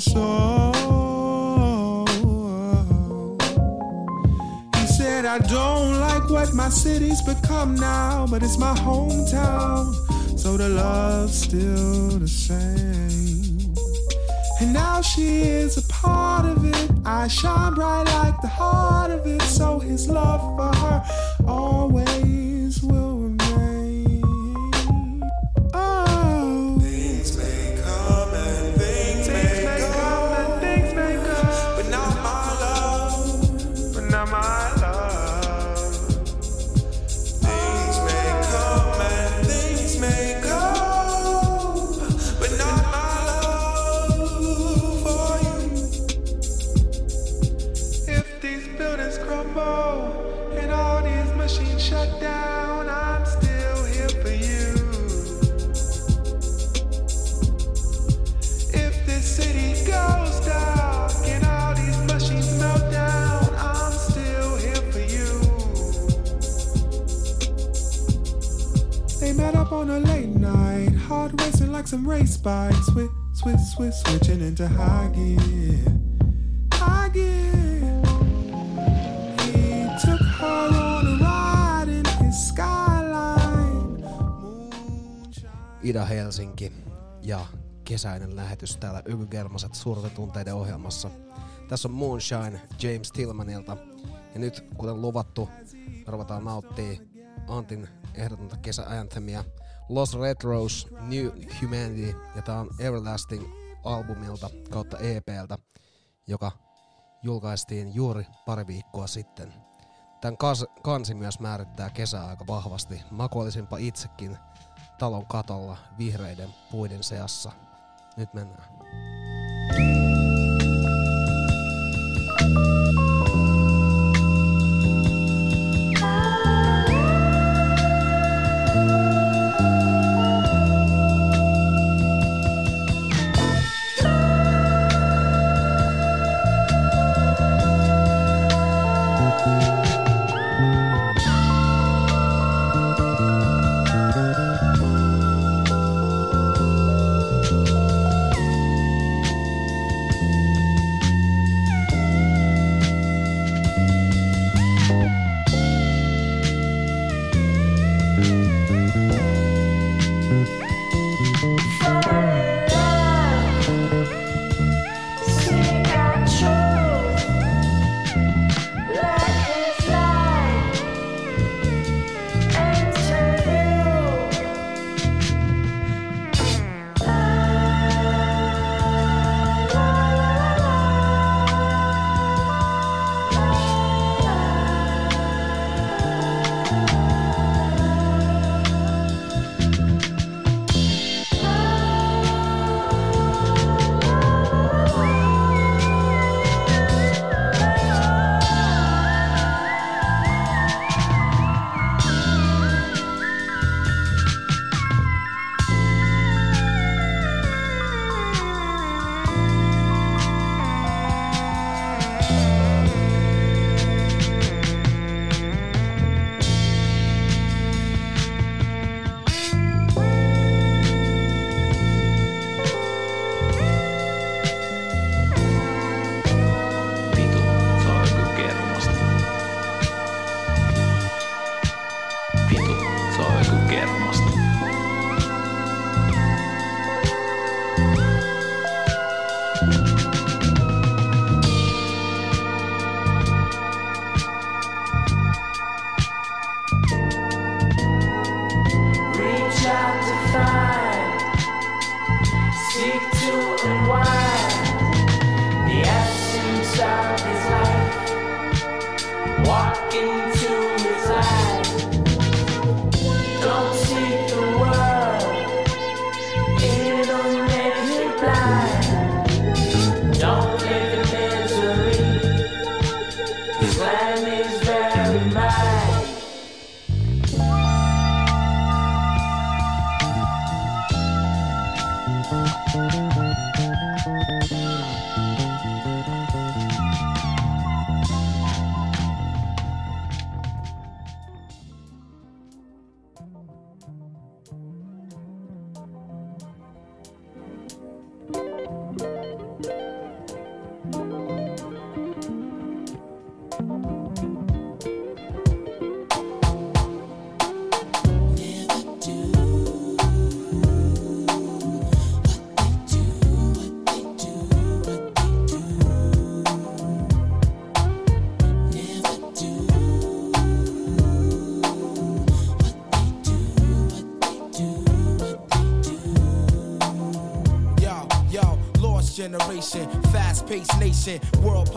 So He said, I don't like what my city's become now, but it's my hometown, so the love's still the same. And now she is a part of it. I shine bright like the heart of it, so his love for her always. some race bikes, switch, switch, switch, switching into high gear. High gear. He took her on a ride in his skyline. Ida Helsinki ja kesäinen lähetys täällä Ykygermaset suurten tunteiden ohjelmassa. Tässä on Moonshine James Tillmanilta. Ja nyt, kuten luvattu, ruvetaan nauttia Antin ehdotonta kesäajanthemia Los Retros, New Humanity, ja tää on Everlasting-albumilta kautta EPltä, joka julkaistiin juuri pari viikkoa sitten. Tämän kansi myös määrittää kesää aika vahvasti. Makuolisinpa itsekin talon katolla vihreiden puiden seassa. Nyt mennään. thank you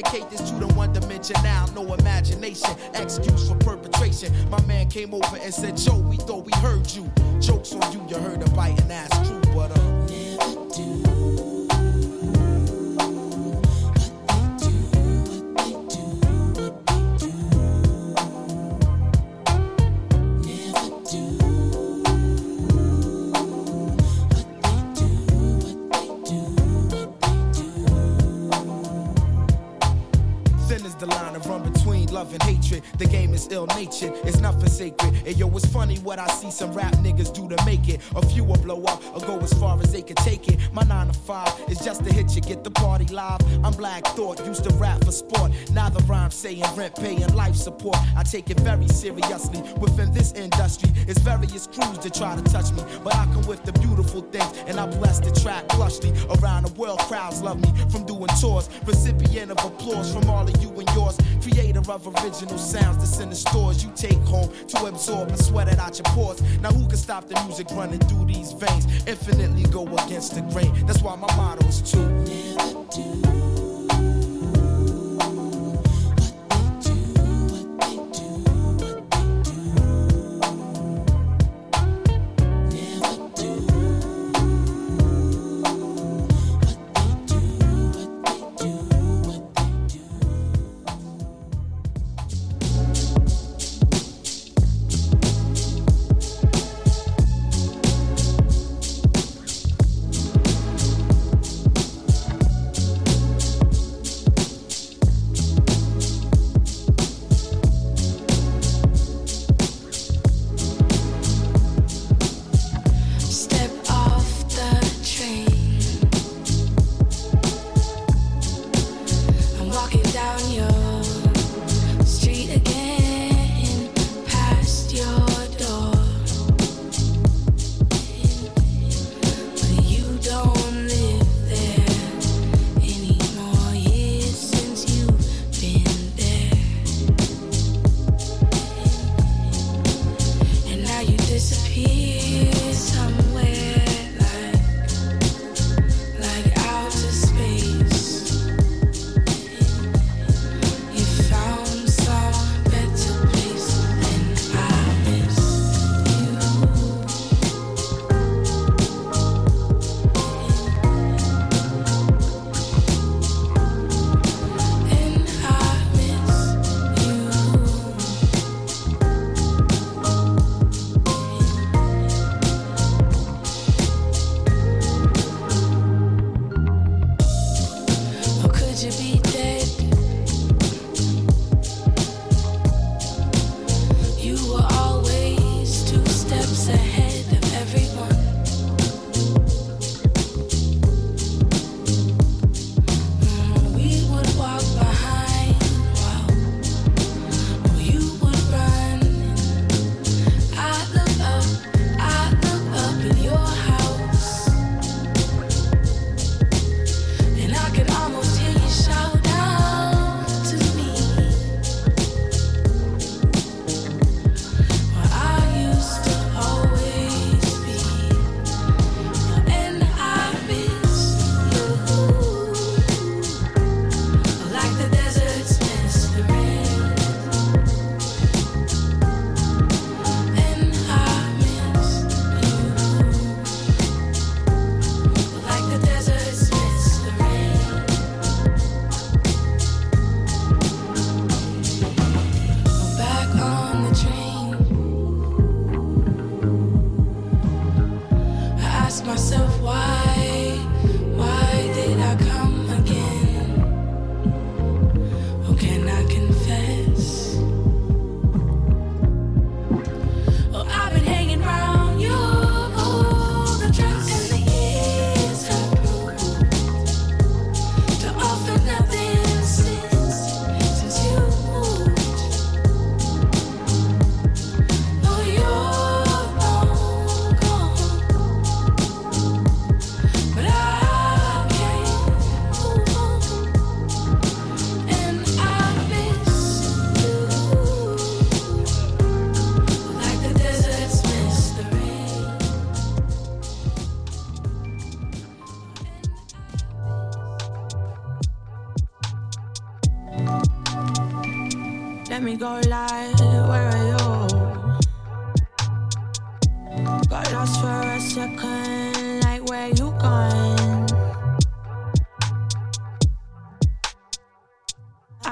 dedicate this to the one dimension now, no imagination, excuse for perpetration. My man came over and said, Joe, we thought we heard you. Jokes on you, you heard a biting ass true, rent, paying life support. I take it very seriously. Within this industry, it's various crews that try to touch me. But I come with the beautiful things, and I bless the track plushly. Around the world, crowds love me from doing tours. Recipient of applause from all of you and yours. Creator of original sounds that's in the stores you take home to absorb and sweat it out your pores. Now who can stop the music running through these veins? Infinitely go against the grain. That's why my motto is to Step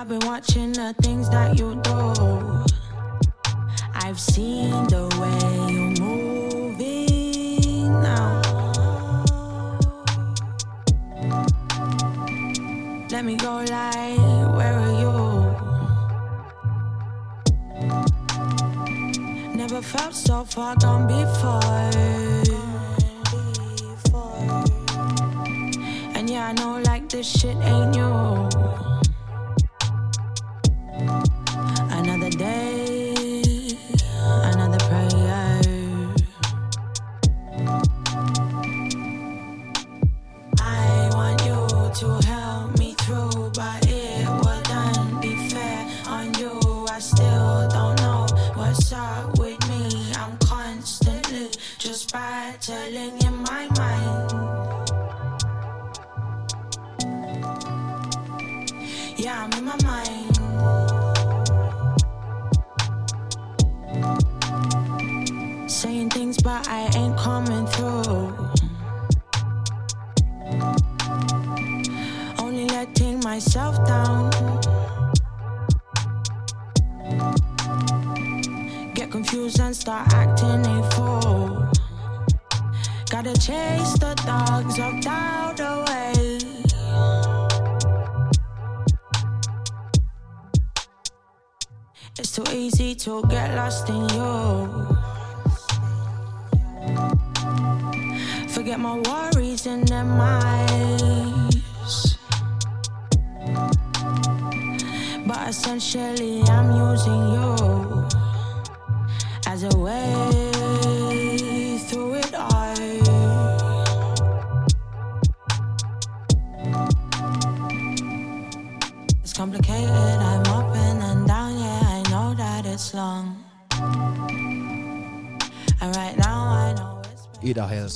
I've been watching the things that you do. I've seen the way you're moving now. Let me go live, where are you? Never felt so far gone before. And yeah, I know like this shit ain't new.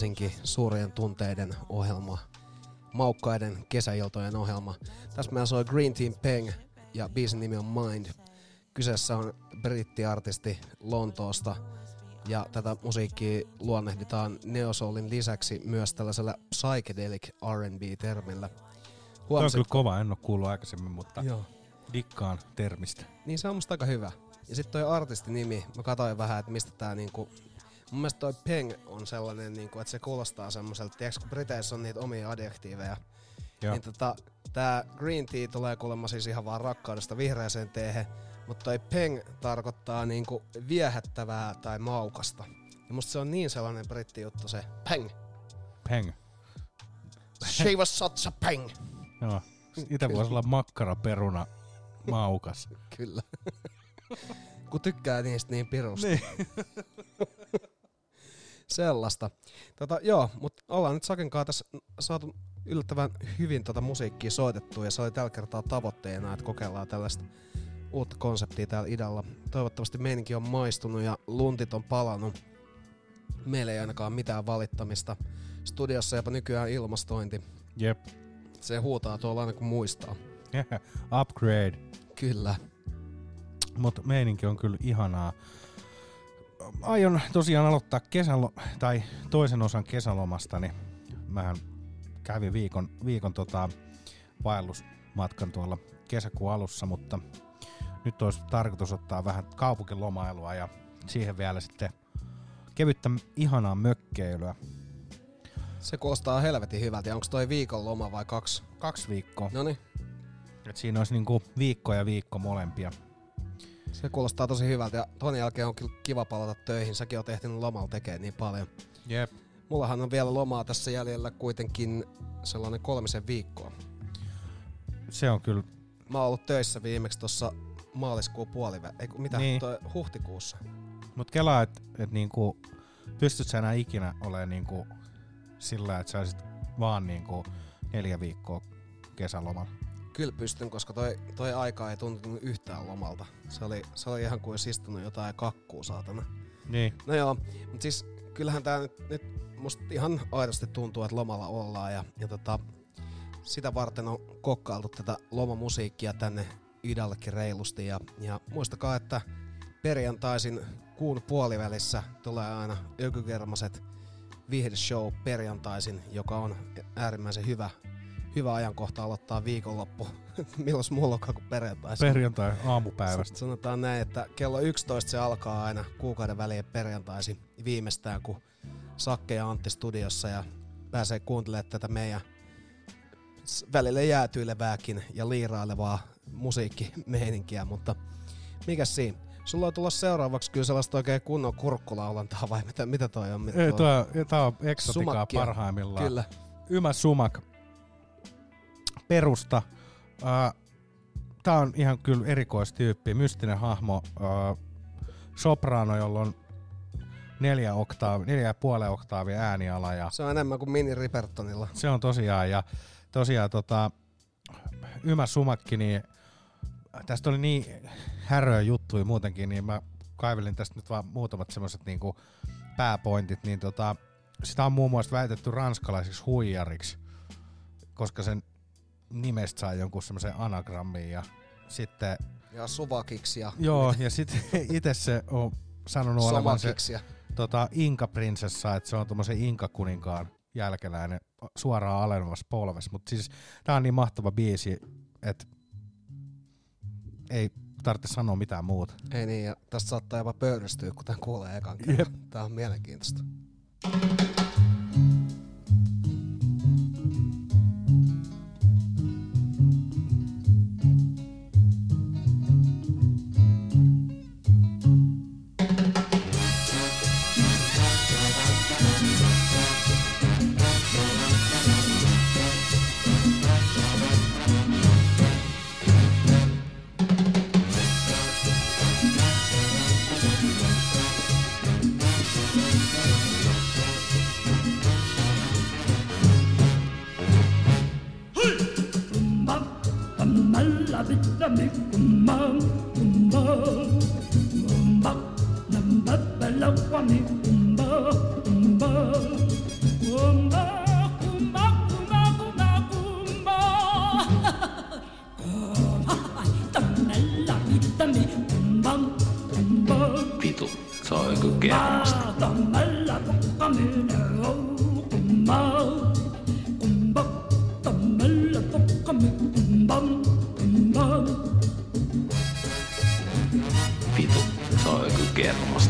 Ida-Helsinki, suurien tunteiden ohjelma, maukkaiden kesäiltojen ohjelma. Tässä meillä soi Green Team Peng ja biisin nimi on Mind. Kyseessä on brittiartisti Lontoosta ja tätä musiikkia luonnehditaan neosoulin lisäksi myös tällaisella psychedelic R&B-termillä. Tuo on kyllä kova, en ole kuullut aikaisemmin, mutta Joo. dikkaan termistä. Niin se on musta aika hyvä. Ja sitten toi artistin nimi, mä katsoin vähän, että mistä tää niinku... Mun mielestä toi Peng on sellainen, niinku, että se kuulostaa semmoiselta, tiiäks, kun Briteissä on niitä omia adjektiiveja. Joo. Niin tota, tää green tea tulee kuulemma siis ihan vaan rakkaudesta vihreäseen teehen, mutta toi Peng tarkoittaa niinku viehättävää tai maukasta. Ja musta se on niin sellainen brittijuttu se Peng. Peng. She was such a peng. Joo. Itse voisi olla makkara, peruna, maukas. Kyllä. Kun tykkää niistä niin pirusti. Niin. Sellaista. Tota, joo, mutta ollaan nyt Sakenkaan tässä saatu yllättävän hyvin tota musiikkia soitettua ja se oli tällä kertaa tavoitteena, että kokeillaan tällaista uutta konseptia täällä idalla. Toivottavasti meininki on maistunut ja luntit on palannut. Meillä ei ainakaan mitään valittamista. Studiossa jopa nykyään ilmastointi. Jep. Se huutaa tuolla aina kun muistaa. Upgrade. Kyllä. Mutta meininki on kyllä ihanaa. Aion tosiaan aloittaa kesälo- tai toisen osan kesälomastani. Mähän kävin viikon, viikon tota vaellusmatkan tuolla kesäkuun alussa, mutta nyt olisi tarkoitus ottaa vähän kaupunkilomailua ja siihen vielä sitten kevyttä ihanaa mökkeilyä. Se kuulostaa helvetin hyvältä. Ja onko toi viikon loma vai kaksi? Kaksi viikkoa. No niin. Et siinä olisi niinku viikko ja viikko molempia. Se kuulostaa tosi hyvältä ja ton jälkeen on kyllä kiva palata töihin. Säkin oot ehtinyt lomalla tekemään niin paljon. Jep. Mullahan on vielä lomaa tässä jäljellä kuitenkin sellainen kolmisen viikkoa. Se on kyllä, Mä oon ollut töissä viimeksi tuossa maaliskuun puolivä... Ei mitä? Niin. Toi huhtikuussa. mut kelaa, että et niinku, pystyt sä enää ikinä olemaan niinku sillä, että sä olisit vaan niinku neljä viikkoa kesälomalla. Kyllä pystyn, koska toi, toi aika ei tuntunut yhtään lomalta. Se oli, se oli ihan kuin olisi istunut jotain kakkuu, saatana. Niin. No joo, mutta siis kyllähän tää nyt, nyt musta ihan aidosti tuntuu, että lomalla ollaan ja, ja tota, sitä varten on kokkailtu tätä lomamusiikkia tänne Idallekin reilusti. Ja, ja muistakaa, että perjantaisin kuun puolivälissä tulee aina Ökykermaset viihdeshow perjantaisin, joka on äärimmäisen hyvä, hyvä ajankohta aloittaa viikonloppu. Milloin mulla onkaan kuin perjantaisin? Perjantai aamupäivästä. Sanotaan näin, että kello 11 se alkaa aina kuukauden väliin perjantaisin viimeistään, kun Sakke ja Antti studiossa ja pääsee kuuntelemaan tätä meidän välillä jäätyilevääkin ja liirailevaa musiikkimeininkiä, mutta mikä siinä? Sulla on tulossa seuraavaksi kyllä sellaista oikein kunnon kurkkulaulantaa vai mitä, mitä toi on? Mitä Ei, tuo tuo, on eksotikaa parhaimmillaan. Kyllä. Ymä Sumak perusta. Äh, tää on ihan kyllä erikoistyyppi, mystinen hahmo. Äh, soprano, jolla on neljä, oktaavi, neljä ja puoli oktaavia ääniala. Ja Se on enemmän kuin Mini Ripertonilla. se on tosiaan, ja tosiaan tota, Ymä Sumakki, niin tästä oli niin häröä juttuja muutenkin, niin mä kaivelin tästä nyt vaan muutamat semmoiset niinku pääpointit, niin tota, sitä on muun muassa väitetty ranskalaisiksi huijariksi, koska sen nimestä sai jonkun semmoisen anagrammin ja sitten Ja Suvakiksi ja Joo, ja sitten itse se on sanonut olevan se tota, Inka-prinsessa, että se on tuommoisen Inka-kuninkaan jälkeläinen suoraan alenevassa polvessa. Mutta siis tää on niin mahtava biisi, että ei tarvitse sanoa mitään muuta. Ei niin, ja tästä saattaa jopa pöyristyä, kun tämän kuulee ekan kerran. Tää on mielenkiintoista. Vitu, se on joku kermasta. Vitu, on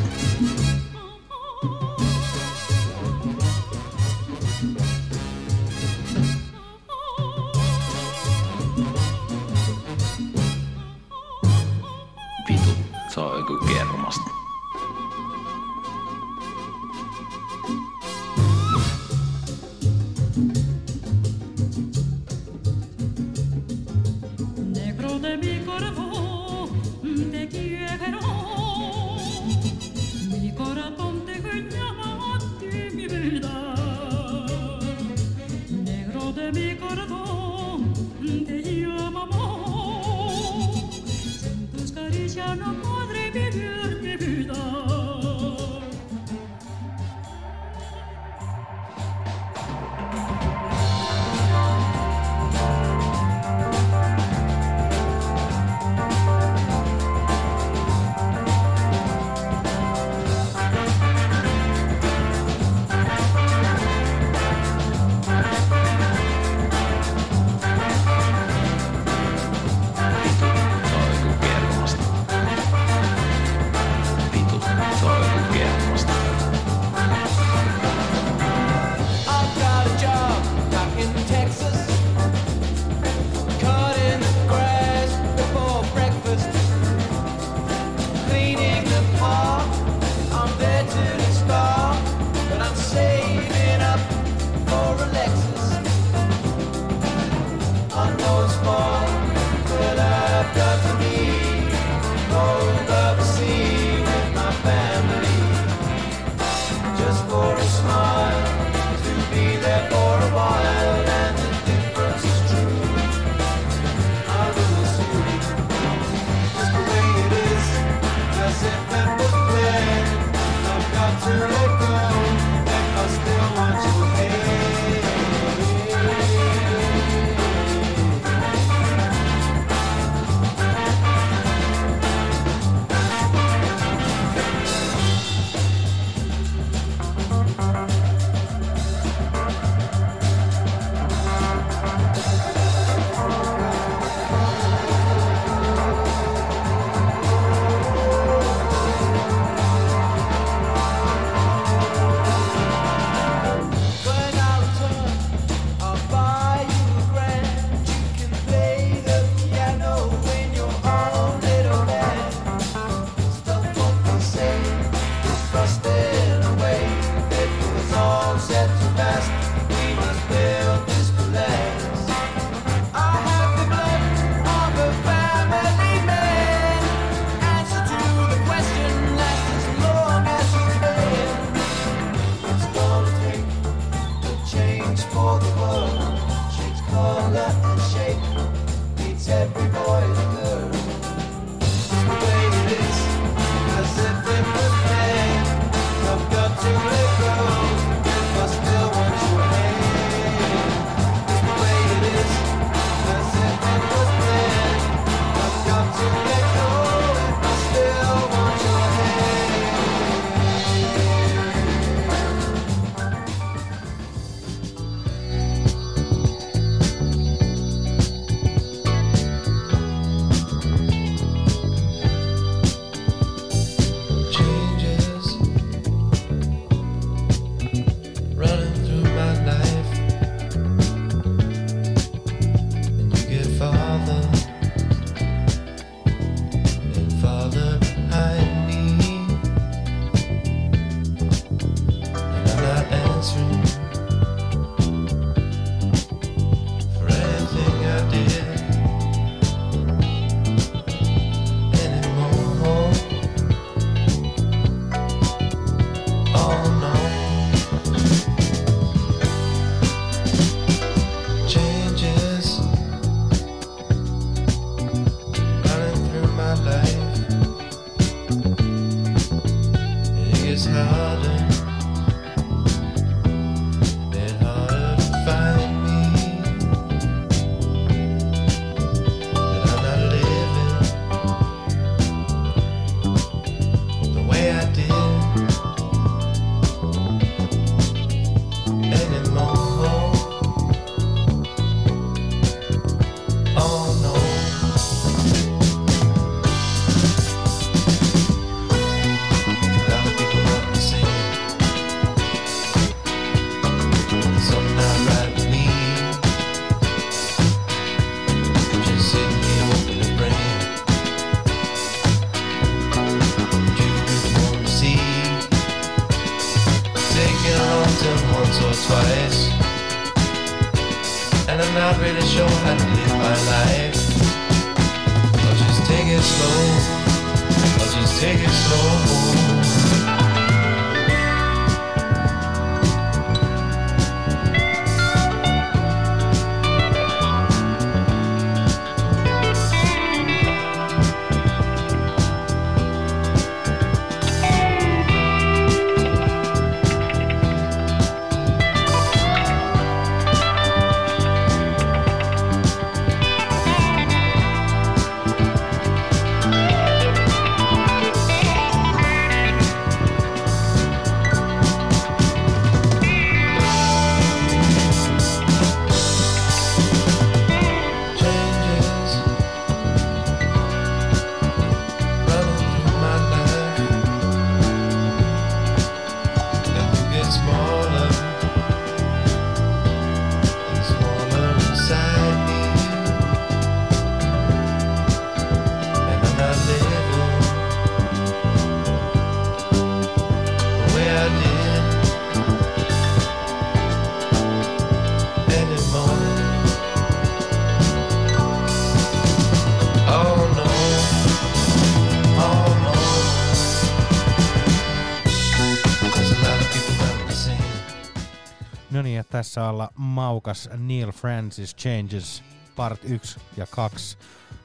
tässä alla maukas Neil Francis Changes part 1 ja 2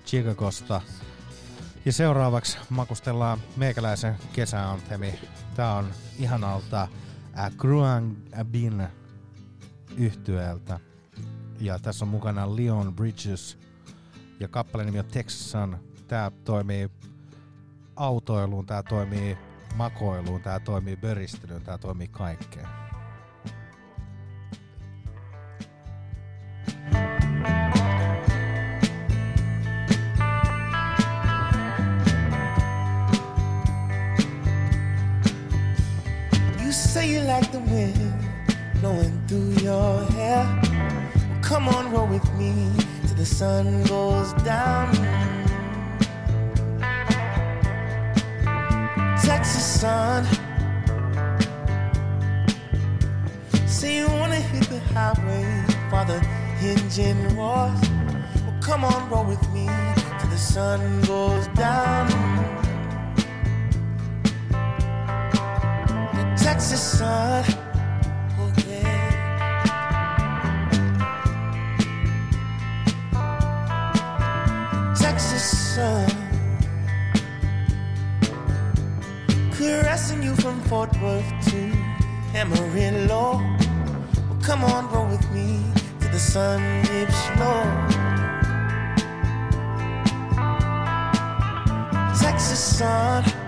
Chicagosta. Ja seuraavaksi makustellaan meikäläisen kesäanthemi. Tää on ihanalta äh, Gruang Bin yhtyeeltä. Ja tässä on mukana Leon Bridges ja kappaleen nimi on Texas Sun. Tää toimii autoiluun, tää toimii makoiluun, tää toimii böristelyyn, tää toimii kaikkeen. Like the wind blowing through your hair. Well, come on, roll with me till the sun goes down. Texas sun. Say you wanna hit the highway for the engine roars. Well, come on, roll with me till the sun goes down. Texas sun. Oh, yeah. Texas sun. Caressing you from Fort Worth to Amarillo. Well, come on, roll with me till the sun dips low. Texas sun.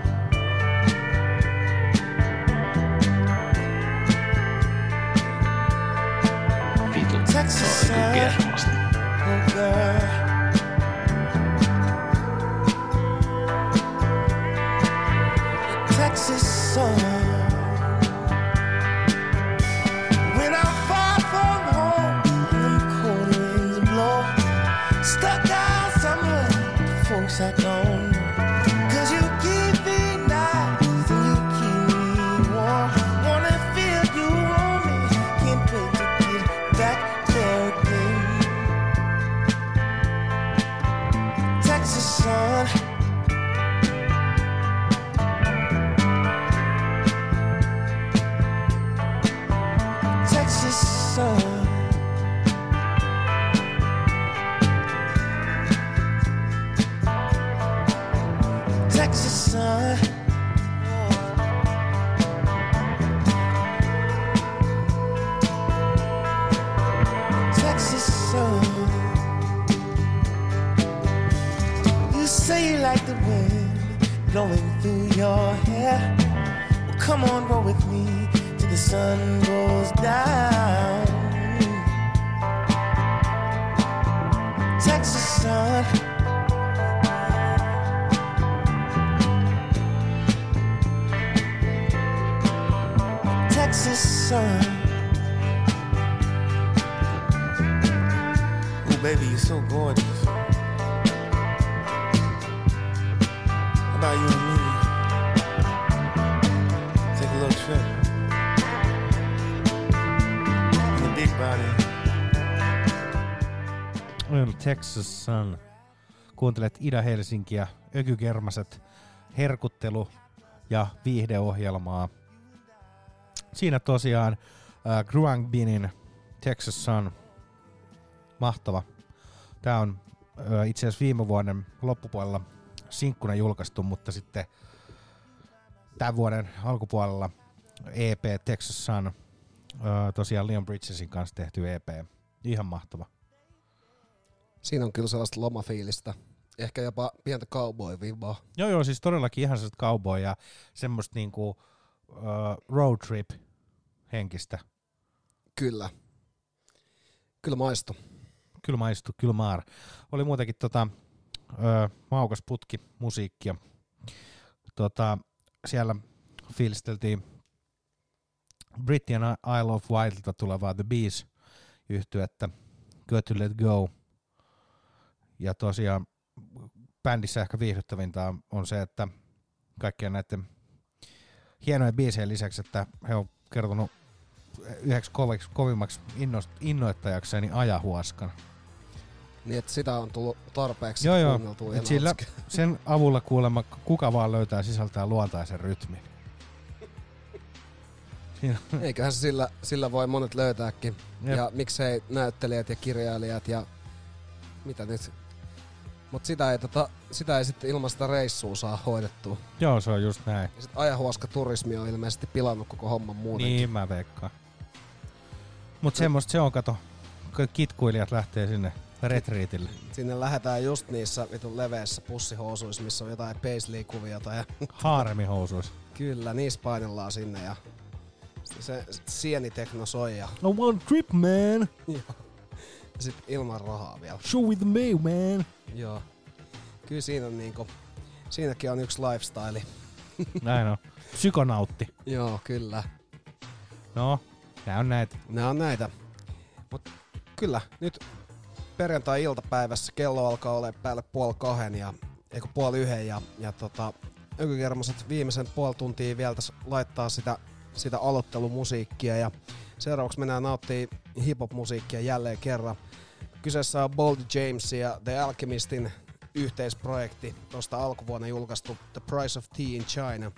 Vitu, Texas se Texas Sun. Kuuntelet Ida-Helsinkiä, Ökykermaset, herkuttelu ja viihdeohjelmaa. Siinä tosiaan äh, Gruang Binin Texas Sun. Mahtava. Tämä on äh, itse asiassa viime vuoden loppupuolella sinkkuna julkaistu, mutta sitten tämän vuoden alkupuolella EP Texas Sun. Äh, tosiaan Leon Bridgesin kanssa tehty EP. Ihan mahtava. Siinä on kyllä sellaista lomafiilistä. Ehkä jopa pientä cowboy-vibaa. Joo, joo, siis todellakin ihan sellaista cowboy ja semmoista niinku uh, road trip henkistä. Kyllä. Kyllä maistu. Kyllä maistu, kyllä maar. Oli muutenkin tota, ö, maukas putki musiikkia. Tota, siellä fiilisteltiin Brittian Isle of Wildilta tulevaa The Bees yhtyettä Go to Let Go. Ja tosiaan bändissä ehkä viihdyttävintä on- on se, että kaikkien näiden hienojen biisien lisäksi, että he on kertonut yhdeksi koviksi, kovimmaksi innost, innoittajakseni ajahuaskan. Niin, että sitä on tullut tarpeeksi Joo, joo. Et sillä, sen avulla kuulemma kuka vaan löytää sisältää luontaisen rytmin. Siinä- Eiköhän se sillä, sillä voi monet löytääkin. Jep. Ja miksei näyttelijät ja kirjailijat ja mitä nyt. Mutta sitä ei, tota, sitä ei sitten ilman sitä reissua saa hoidettua. Joo, se on just näin. Ja sit ajahuoska turismi on ilmeisesti pilannut koko homman muutenkin. Niin mä veikkaan. Mut semmoista se on, kato. Kitkuilijat lähtee sinne retriitille. Sinne lähdetään just niissä vitun leveissä pussihousuissa, missä on jotain paisley-kuviota. Ja Haaremihousuissa. Kyllä, niissä painellaan sinne ja se, se sienitekno soi ja, No one trip, man. Ja sit ilman rahaa vielä. Show with me, man. Joo. Kyllä siinä on niinku, siinäkin on yksi lifestyle. Näin on. Psykonautti. Joo, kyllä. No, nää on näitä. Nämä on näitä. Mut kyllä, nyt perjantai-iltapäivässä kello alkaa olla päälle puoli kahden ja eikö puoli yhden ja, ja tota, ökykermaset viimeisen puoli tuntia vielä tässä laittaa sitä, sitä aloittelumusiikkia ja seuraavaksi mennään nauttii hip-hop-musiikkia jälleen kerran. Kyseessä on Bold James ja The Alchemistin yhteisprojekti, tuosta alkuvuonna julkaistu The Price of Tea in China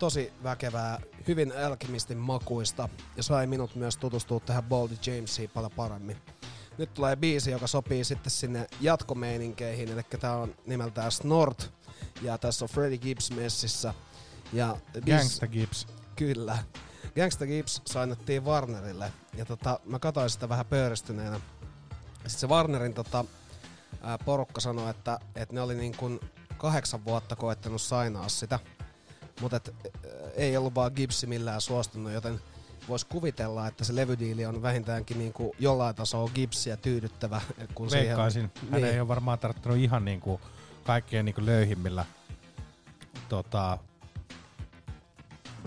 tosi väkevää, hyvin Alchemistin makuista ja sai minut myös tutustua tähän Boldy Jamesiin paljon paremmin. Nyt tulee biisi, joka sopii sitten sinne jatkomeininkeihin, eli tää on nimeltään Snort ja tässä on Freddie Gibbs messissä. Ja Gangsta Gibbs. Kyllä. Gangsta Gibbs sainattiin Warnerille ja tota, mä katsoin sitä vähän pöyristyneenä. Sitten se Warnerin tota, ää, porukka sanoi, että, että ne oli niin kuin kahdeksan vuotta koettanut sainaa sitä, mutta et, ää, ei ollut vaan Gibbsi millään suostunut, joten voisi kuvitella, että se levydiili on vähintäänkin niin kuin jollain tasolla Gibbsiä tyydyttävä. Kun Veikkaisin. Siihen, Hän niin. ei ole varmaan tarttunut ihan niinku kaikkien niinku löyhimmillä tota,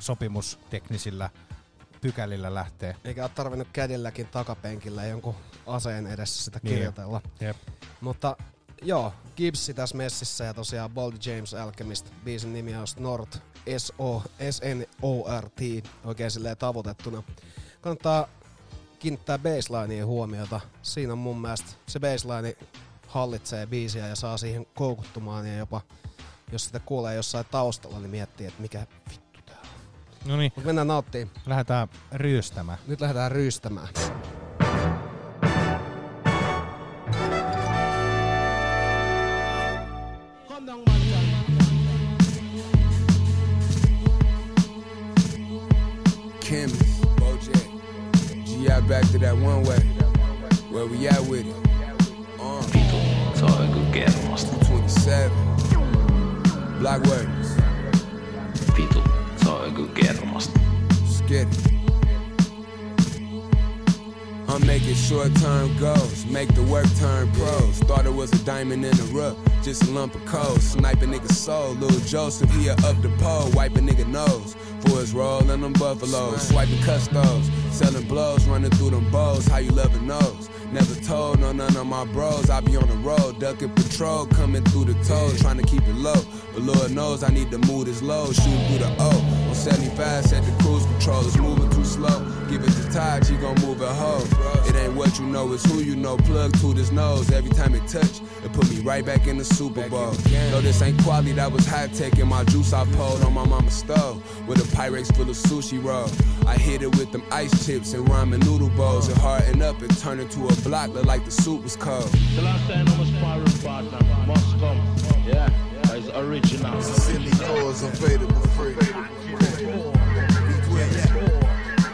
sopimusteknisillä pykälillä lähtee. Eikä ole tarvinnut kädelläkin takapenkillä jonkun aseen edessä sitä Niin. kirjoitella. Jep. Mutta joo, Gibbsi tässä messissä ja tosiaan Boldy James Alchemist. Biisin nimi on Snort, S-O, S-N-O-R-T, oikein silleen tavoitettuna. Kannattaa kiinnittää baselineen huomiota. Siinä on mun mielestä se baseline hallitsee biisiä ja saa siihen koukuttumaan ja jopa jos sitä kuulee jossain taustalla, niin miettii, että mikä. No niin. Mut mennään nauttiin. Lähdetään ryystämään. Nyt lähdetään ryystämään. Kim, Bojack, G.I. back to that one way. Where we at with it? Uh. Se on joku kermasta. 27. Black words. Vitu, joku kermasta. It. I'm making short term goals, make the work turn pros. Thought it was a diamond in the rough, just a lump of coal. Sniping nigga soul, Lil Joseph, he a up the pole, wiping nigga nose. For his roll and them buffaloes, swiping custos, selling blows, running through them bows, how you loving those? Never told no none of my bros. I be on the road, ducking patrol, coming through the toes, trying to keep it low. But Lord knows I need to move this low, shooting through the O. On 75, set the cruise control, it's moving too slow. Give it to Todd, she gon' move it hoe. It ain't what you know, it's who you know. Plug to this nose, every time it touch, it put me right back in the Super Bowl. No, this ain't quality, that was high tech in my juice I pulled on my mama's stove. With a Pyrex full of sushi roll. I hit it with them ice chips and ramen noodle bowls. It harden up, it turned into a block, look like the soup was cold. The last time I was sparring partner must come. Yeah, it's original. Silly free.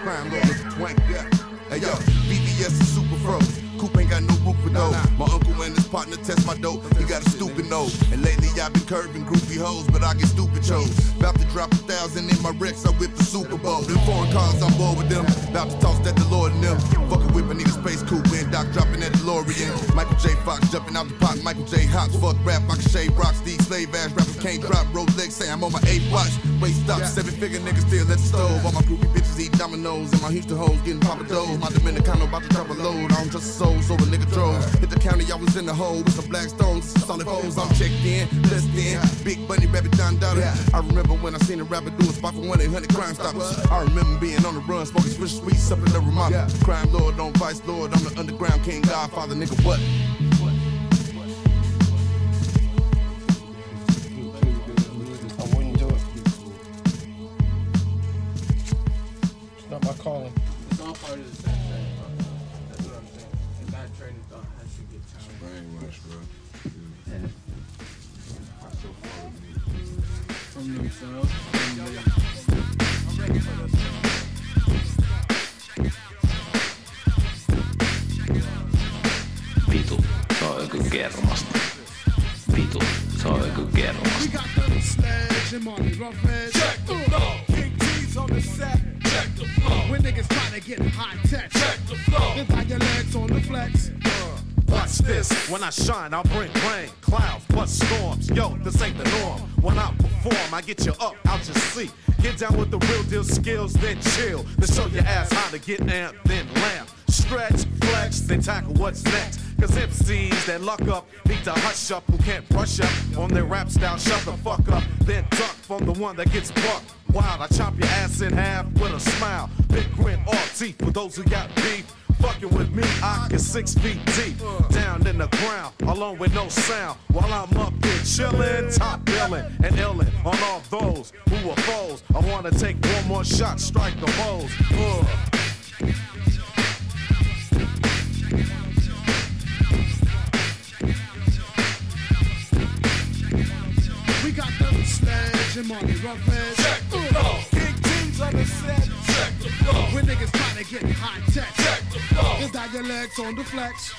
Crime twank, yeah. Hey yo, BBS is super frozen. Coop ain't got no roof with no. My uncle and his partner test my dope. He got a stupid nose. And lately I've been curving groupie hoes, but I get stupid chose. About to drop a thousand in my Rex, I whip the Super Bowl. Them foreign cars, I'm bored with them. About to toss that DeLorean in them. Fucking whip, a space coupe and Doc dropping that DeLorean. Michael J. Fox jumping out the pot. Michael J. Hops, fuck rap, I can shave rocks. These slave ass rappers can't drop. Rolex say I'm on my eighth watch. Waist stop, seven figure niggas still at the stove. All my groupie bitches eat dominoes. And my Houston hoes getting Papa Do's. My Dominicano about to drop a load. I don't trust a soul, so a nigga drove. Hit the county, I was in the hole with some black stones. Solid foes, I'm checked in, blessed in. Big bunny rabbit Don Dada. I remember when I seen a rapper do a spot for 1 800 Crime Stoppers. I remember being on the run, smoking switch sweets up in the Ramada. Crime Lord, don't vice Lord. I'm the underground king, Godfather, nigga, what? I wouldn't do it. It's not my calling. Get time. Brainwash. I so far with me. From themselves. I'm ready for this. Vitu, se on joku kermasta. Vitu, se on joku kermasta. We got the sledge and money rough. Check the flow. King T's on the set. Check the flow. When niggas trying to get high tech. Check the flow. Then got your legs on the flex. Uh. Watch this, when I shine, I'll bring rain, clouds, plus storms. Yo, this ain't the norm. When I perform, I get you up out your seat. Get down with the real deal skills, then chill. Then show your ass how to get amped, then lamp. Stretch, flex, then tackle what's next. Cause MCs that luck up need to hush up who can't brush up on their rap style. Shut the fuck up, then duck from the one that gets bucked. Wild, I chop your ass in half with a smile. Big grin, all teeth for those who got beef. Fucking with me, I get six feet deep, down in the ground, alone with no sound. While I'm up here chillin', top billin', and illin' on all those who are foes. I wanna take one more shot, strike the foes. Ugh. We got the sledge and money rough. Check the flow. King T's on the set. Check the flow. When niggas trying to get high tech. Check Then got your legs on the flex.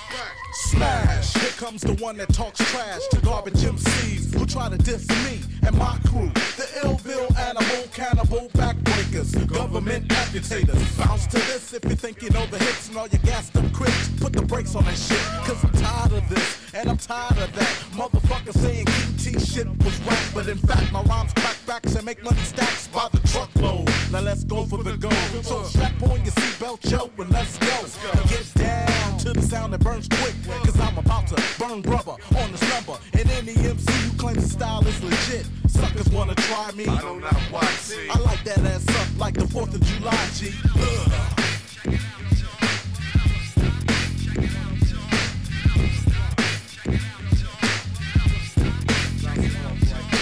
Smash! Here comes the one that talks trash to garbage MCs who try to diss me and my crew. The illville animal cannibal backbreakers, government amputators. Bounce to this if you think you know the hits and all your gassed up critics. Put the brakes on that shit, cause I'm tired of this and I'm tired of that. Motherfucker saying King T shit was rap, but in fact my rhymes crack backs and make money stacks by the truckload. Now let's go for the gold. So strap on your seatbelt, yo, and let's go. And Get down to the sound that burns quick, cause I'm about to burn rubber on this number. And any MC who claims the style is legit, suckers wanna try me. I don't know why. I like that ass up like the 4th of July, G. Ugh.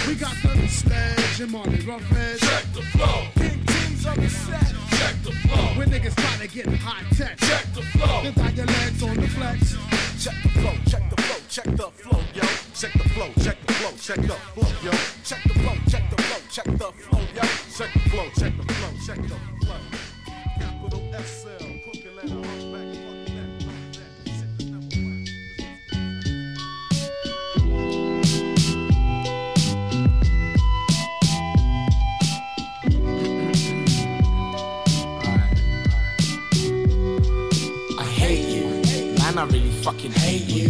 We got the sledge and money rough heads. Check the flow. King T's on the set. Check the flow. When niggas trying to get high tech. Check the flow. Then got your legs on the flex. Check the flow, check the flow, check the flow, yo. Check the flow, check the flow, check the flow, yo. Check the flow, check the flow, check the flow, yo. Check the flow, check the flow, check the flow. Capital SL, crooked I really fucking hate you.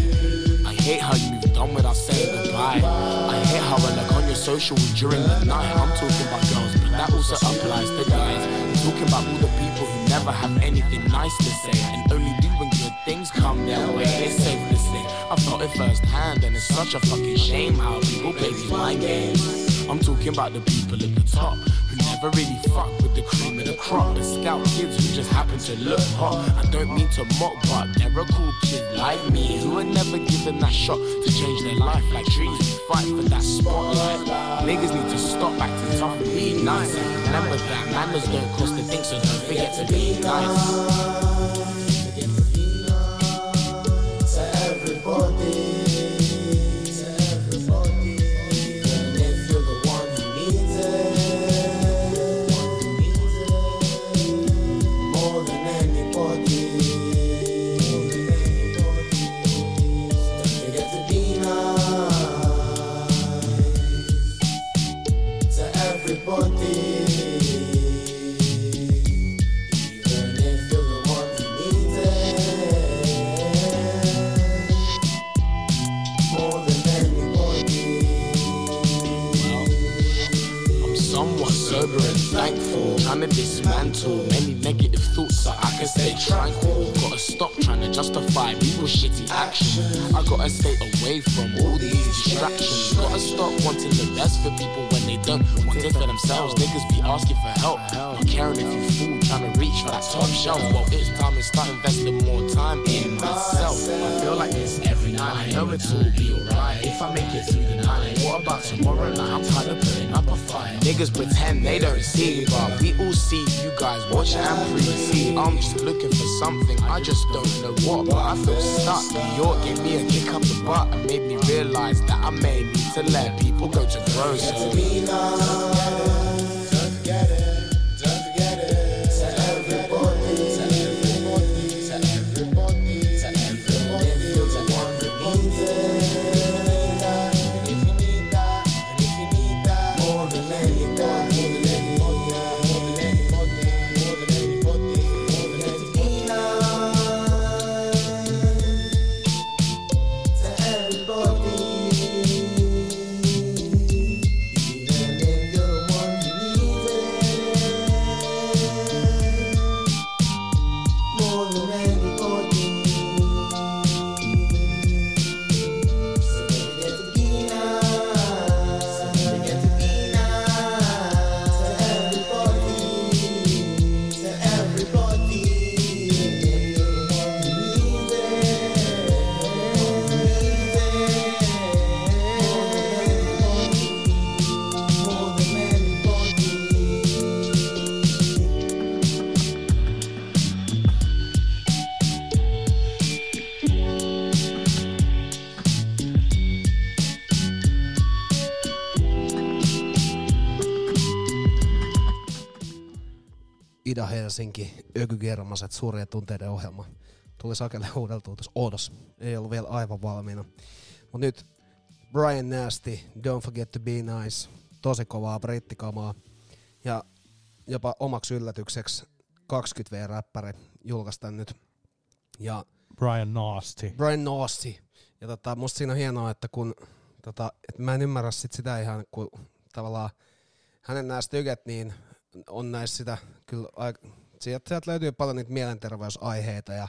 I hate how you moved on without saying goodbye. I hate how I look on your socials during the night. I'm talking about girls, but that also applies to guys. I'm talking about all the people who never have anything nice to say and only do when good things come their way. They say this thing. I felt it firsthand, and it's such a fucking shame how people play these mind games. I'm talking about the people at the top who never really fuck with the cream of the crop. The scout kids who just happen to look hot. I don't mean to mock, but there are cool kids like me who are never given that shot to change their life. Like trees, we fight for that spotlight. Niggas need to stop acting tough and be nice. Remember that manners don't cost a thing, so don't forget to be nice. To everybody, can stay tranquil. Gotta stop trying to justify people's shitty actions. I gotta stay away from all these distractions. Gotta stop wanting the best for people when they don't want it for themselves. Niggas be asking for help, not caring if you fool, trying to reach for that top shelf. Well, it's time to start investing more time in myself. I feel like this every night. I know it's all be alright if I make it through the night. What about tomorrow night? I'm tired of putting up a fight. Niggas pretend they don't see, but we all see you guys watch and pre-see. I'm just looking for something, I just don't know what, but I feel stuck. New York gave me a kick up the butt and made me realize that I may need to let people go to grocery. Ida-Helsinki, Ökygermaset, suurien tunteiden ohjelma. Tuli sakelle huudeltua tuossa odos. Ei ollut vielä aivan valmiina. Mut nyt Brian Nasty, Don't Forget to Be Nice. Tosi kovaa brittikamaa. Ja jopa omaksi yllätykseksi 20V-räppäri julkaistaan nyt. Ja Brian Nasty. Brian Nasty. Ja tota, musta siinä on hienoa, että kun tota, et mä en ymmärrä sit sitä ihan, kun tavallaan hänen nämä styket, niin on näissä sitä kyllä aika, sieltä, sieltä löytyy paljon niitä mielenterveysaiheita ja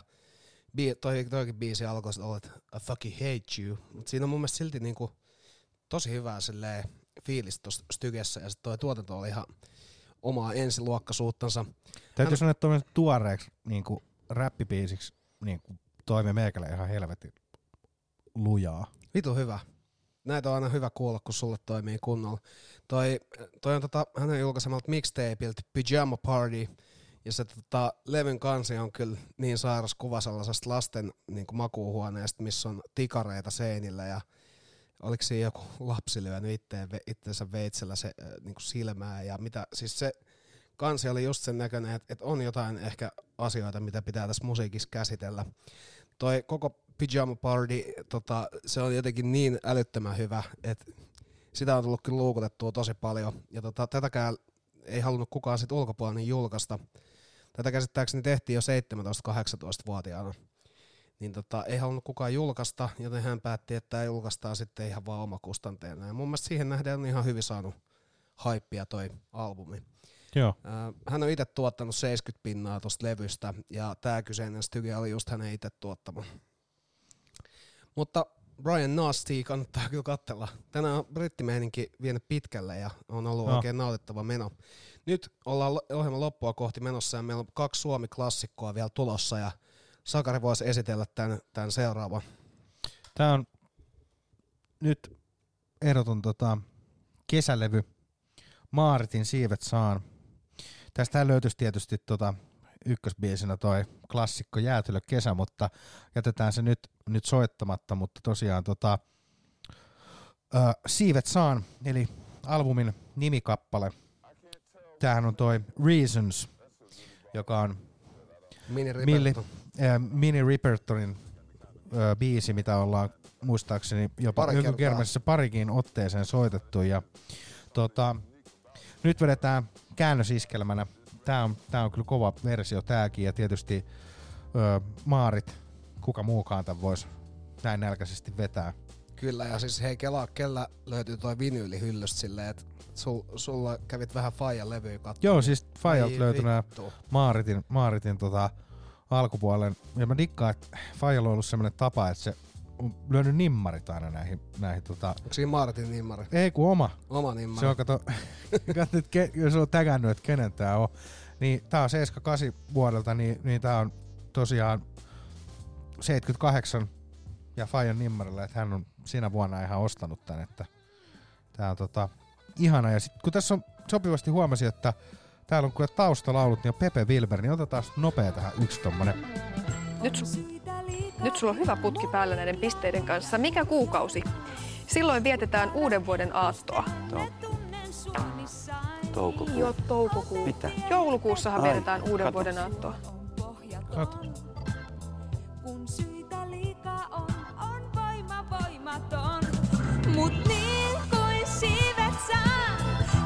bii, toi, toikin biisi alkoi olla, että I fucking hate you, mutta siinä on mun mielestä silti niinku tosi hyvää silleen fiilis tuossa stykessä ja sitten toi tuotanto oli ihan omaa ensiluokkaisuuttansa. Täytyy sanoa, että tuommoisen tuoreeksi niin kuin räppibiisiksi niin kuin toimi meikälle ihan helvetin lujaa. Vitu hyvä. Näitä on aina hyvä kuulla, kun sulle toimii kunnolla. Toi, toi on tota, hänen julkaisemalta mixtapeilta Pyjama Party, ja se tota, levyn kansi on kyllä niin sairas kuva sellaisesta lasten niin makuuhuoneesta, missä on tikareita seinillä ja oliko siinä joku lapsi lyönyt itteen, itsensä veitsellä se äh, niin silmää ja mitä, siis se kansi oli just sen näköinen, että, että on jotain ehkä asioita, mitä pitää tässä musiikissa käsitellä. Toi koko Pyjama Party, tota, se on jotenkin niin älyttömän hyvä, että sitä on tullut kyllä luukutettua tosi paljon. Ja tota, tätäkään ei halunnut kukaan sit ulkopuolinen julkaista. Tätä käsittääkseni tehtiin jo 17-18-vuotiaana. Niin tota, ei halunnut kukaan julkaista, joten hän päätti, että tämä julkaistaan sitten ihan vaan omakustanteena. Ja mun mielestä siihen nähden on ihan hyvin saanut haippia toi albumi. Joo. Hän on itse tuottanut 70 pinnaa tuosta levystä, ja tämä kyseinen styge oli just hänen itse tuottama. Mutta Brian Nasty kannattaa kyllä katsella. Tänään on brittimeininki vienyt pitkälle ja on ollut Joo. oikein nautittava meno. Nyt ollaan ohjelman loppua kohti menossa ja meillä on kaksi Suomi-klassikkoa vielä tulossa ja Sakari voisi esitellä tämän, tämän seuraavan. Tää on nyt ehdoton tota, kesälevy. Maaritin siivet saan. Tästä löytyisi tietysti tota, ykkösbiisinä toi klassikko Jäätelö kesä, mutta jätetään se nyt, nyt soittamatta, mutta tosiaan tota, ö, Siivet saan, eli albumin nimikappale. Tämähän on toi Reasons, joka on Mini Milli, äh, Mini Ripertonin äh, biisi, mitä ollaan muistaakseni jopa Pari kertaa. Parikin otteeseen soitettu. Ja, tota, nyt vedetään käännösiskelmänä. Tää on, tää on kyllä kova versio tääkin ja tietysti ö, Maarit, kuka muukaan tämän voisi näin nälkäisesti vetää. Kyllä, ja siis hei kelaa, kellä löytyy toi vinyyli hyllystä silleen, että sul, sulla kävit vähän Fajan levyä katsomaan. Joo, siis Fajalta Ai löytyi nämä. Maaritin, Maaritin tota, alkupuolen. Ja mä dikkaan, että Fajalla on ollut semmoinen tapa, että se on lyönyt nimmarit aina näihin, näihin tota... Onko siinä Martin nimmari? Ei kun oma. Oma nimmari. Se on, kato, kato että ke, jos on tägännyt, että kenen tää on. Niin tää on 78 vuodelta, niin, niin tää on tosiaan 78 ja Fajan nimmarilla, että hän on siinä vuonna ihan ostanut tän, että tää on tota, ihana. Ja sit, kun tässä on sopivasti huomasin, että täällä on kyllä taustalaulut, niin on Pepe Wilber, niin otetaan nopea tähän yksi tommonen. Nyt, nyt sulla on hyvä putki päällä näiden pisteiden kanssa. Mikä kuukausi? Silloin vietetään uuden vuoden aattoa. Toukokuu. Joo, toukokuu. Mitä? Joulukuussahan Ai, vietetään uuden kato. vuoden aattoa. Kato. Kun syitä liikaa on, on voima voimaton. Mut niin kuin siivet saa,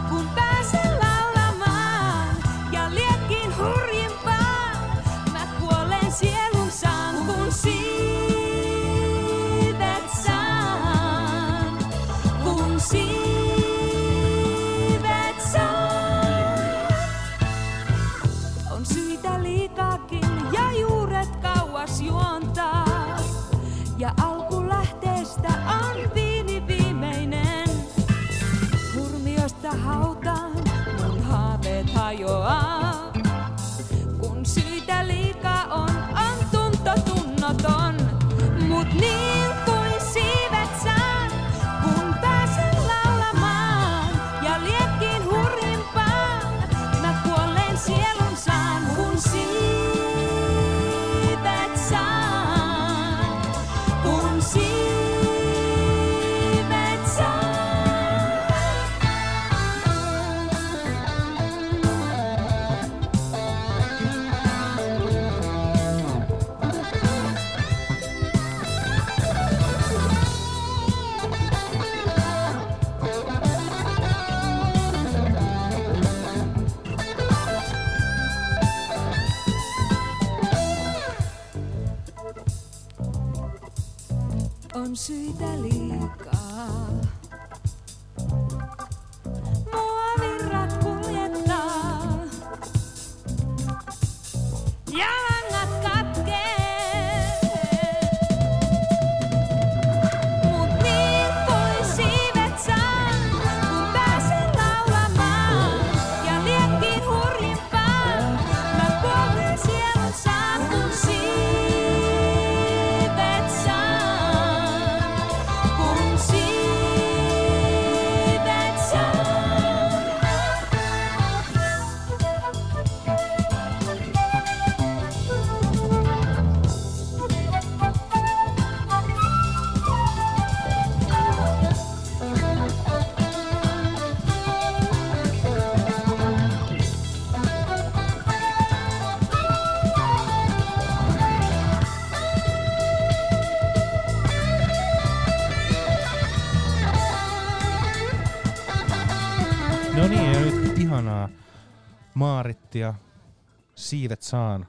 kun pääsen on syitä liikaa. Maarittia, siivet saan.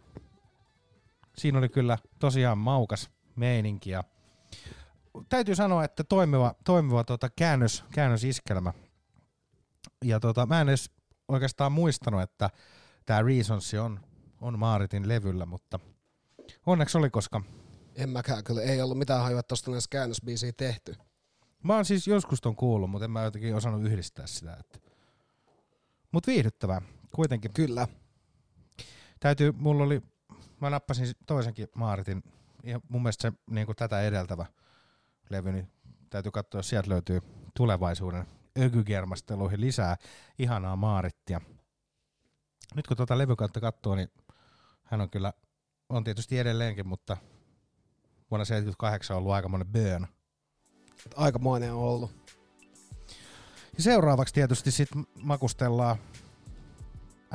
Siinä oli kyllä tosiaan maukas meininki ja täytyy sanoa, että toimiva, toimiva tota käännös, käännösiskelmä. Ja tota, mä en edes oikeastaan muistanut, että tämä Reasons on, on Maaritin levyllä, mutta onneksi oli, koska En mäkään kyllä, ei ollut mitään hajua, että tosta näissä käännösbiisiä tehty. mä oon siis joskus ton kuullut, mutta en mä jotenkin osannut yhdistää sitä. Että. Mut viihdyttävää kuitenkin. Kyllä. Täytyy, mulla oli, mä nappasin toisenkin Maaritin, ja mun mielestä se niin tätä edeltävä levy, niin täytyy katsoa, jos sieltä löytyy tulevaisuuden ökygermasteluihin lisää ihanaa Maarittia. Nyt kun tuota levykautta katsoo, niin hän on kyllä, on tietysti edelleenkin, mutta vuonna 78 on ollut aikamoinen burn. Aikamoinen on ollut. Ja seuraavaksi tietysti sit makustellaan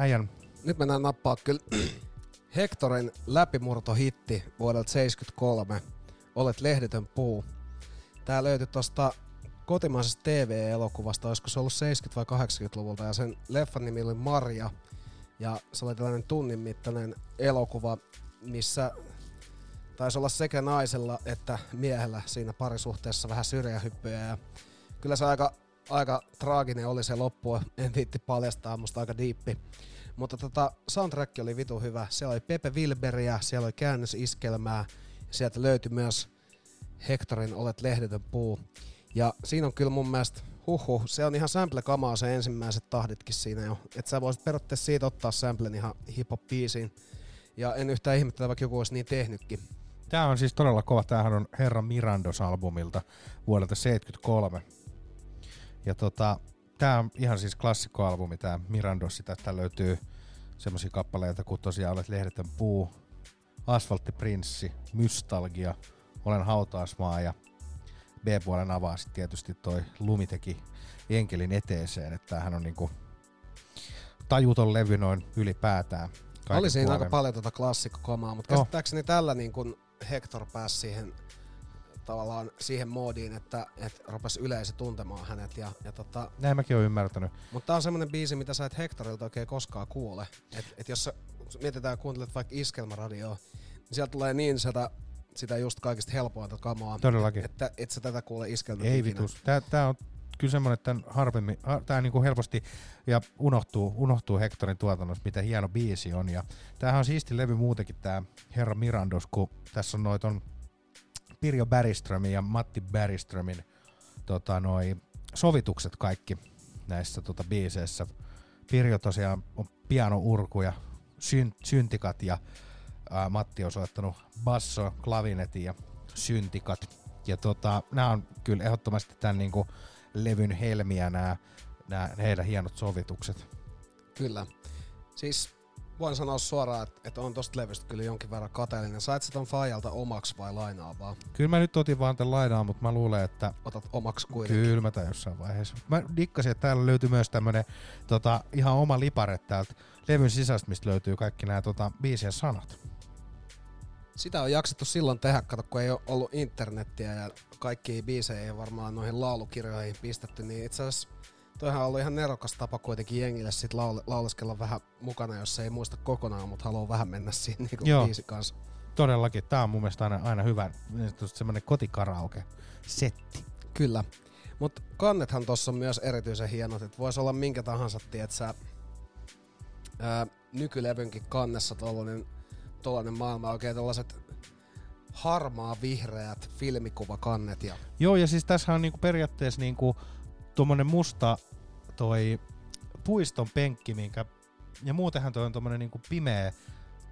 äijän Nyt mennään nappaa kyllä Hectorin läpimurtohitti vuodelta 73. Olet lehdetön puu. Tää löytyi tosta kotimaisesta TV-elokuvasta, olisiko se ollut 70- vai 80-luvulta, ja sen leffan nimi oli Marja. Ja se oli tällainen tunnin mittainen elokuva, missä taisi olla sekä naisella että miehellä siinä parisuhteessa vähän syrjähyppyjä. Ja kyllä se aika, aika traaginen oli se loppu, en viitti paljastaa, musta aika diippi. Mutta tota, soundtrack oli vitu hyvä. Siellä oli Pepe Wilberiä, siellä oli käännösiskelmää, sieltä löytyi myös Hectorin Olet lehdetön puu. Ja siinä on kyllä mun mielestä, huhhuh, se on ihan sample-kamaa se ensimmäiset tahditkin siinä jo. Että sä voisit periaatteessa siitä ottaa samplen ihan hip-hop-biisiin. Ja en yhtään ihmettele, vaikka joku olisi niin tehnytkin. Tämä on siis todella kova. Tämähän on Herra Mirandos-albumilta vuodelta 73. Ja tota, tämä on ihan siis klassikkoalbumi, tämä Mirandos. Tästä löytyy semmoisia kappaleita kuin tosiaan Olet lehdetön puu, Asfalttiprinssi, Mystalgia, Olen hautausmaa ja B-puolen avaa sitten tietysti toi Lumiteki Enkelin eteeseen, että tämähän on niinku tajuton levy noin ylipäätään. Oli siinä aika paljon tota klassikkokamaa, mutta Oh. käsittääkseni tällä niin kun Hector pääsi siihen tavallaan siihen moodiin, että, että rupesi yleisö tuntemaan hänet. Ja, ja tota, Näin mäkin olen ymmärtänyt. mutta tää on semmonen biisi, mitä sä et Hectorilta oikein koskaan kuule. Et, et jos sä mietitään kuuntelet vaikka iskelmäradioa, niin sieltä tulee niin sitä, sitä just kaikista helpointa kamaa, Todellakin. että et sä tätä kuule iskelmä Ei vitus. Tää, tää on kyllä semmonen, että tän harvemmin, har- tää niinku helposti ja unohtuu, unohtuu Hectorin tuotannossa, mitä hieno biisi on. Ja tämähän on siisti levy muutenkin tää Herra Mirandos, kun tässä on noit on Pirjo Bergströmin ja Matti Bergströmin tota, noi sovitukset kaikki näissä tota, biiseissä. Pirjo tosiaan on pianourku ja syn, syntikat ja ää, Matti on soittanut basso, klavinetin ja syntikat. Ja tota, nämä on kyllä ehdottomasti tämän niinku levyn helmiä nämä, nämä heidän hienot sovitukset. Kyllä. Siis voin sanoa suoraan, että, että on tosta levystä kyllä jonkin verran kateellinen. Sait sä ton Fajalta omaksi vai lainaa vaan? Kyllä mä nyt otin vaan tämän lainaan, mutta mä luulen, että... Otat omaksi kuitenkin. Kyllä mä tämän jossain vaiheessa. Mä dikkasin, että täällä löytyy myös tämmönen tota, ihan oma lipare täältä levyn sisästä, mistä löytyy kaikki nämä tota, biisien sanat. Sitä on jaksettu silloin tehdä, kato kun ei ole ollut internettiä ja kaikki biisejä ei varmaan noihin laulukirjoihin pistetty, niin itse asiassa toihan on ollut ihan nerokas tapa kuitenkin jengille sit laul- lauleskella vähän mukana, jos ei muista kokonaan, mutta haluaa vähän mennä siinä Joo. biisi kanssa. Todellakin. Tää on mun mielestä aina, aina hyvä, niin sanotusti semmonen kotikaraoke setti. Kyllä. Mutta kannethan tuossa on myös erityisen hienot, että voisi olla minkä tahansa, tiedät sä, ää, nykylevynkin kannessa tollanen, tollanen maailma, oikein tällaiset harmaa vihreät filmikuvakannet ja Joo, ja siis tässä on niinku periaatteessa niinku tuommoinen musta toi puiston penkki, minkä, ja muutenhan toi on tuommoinen niinku pimeä,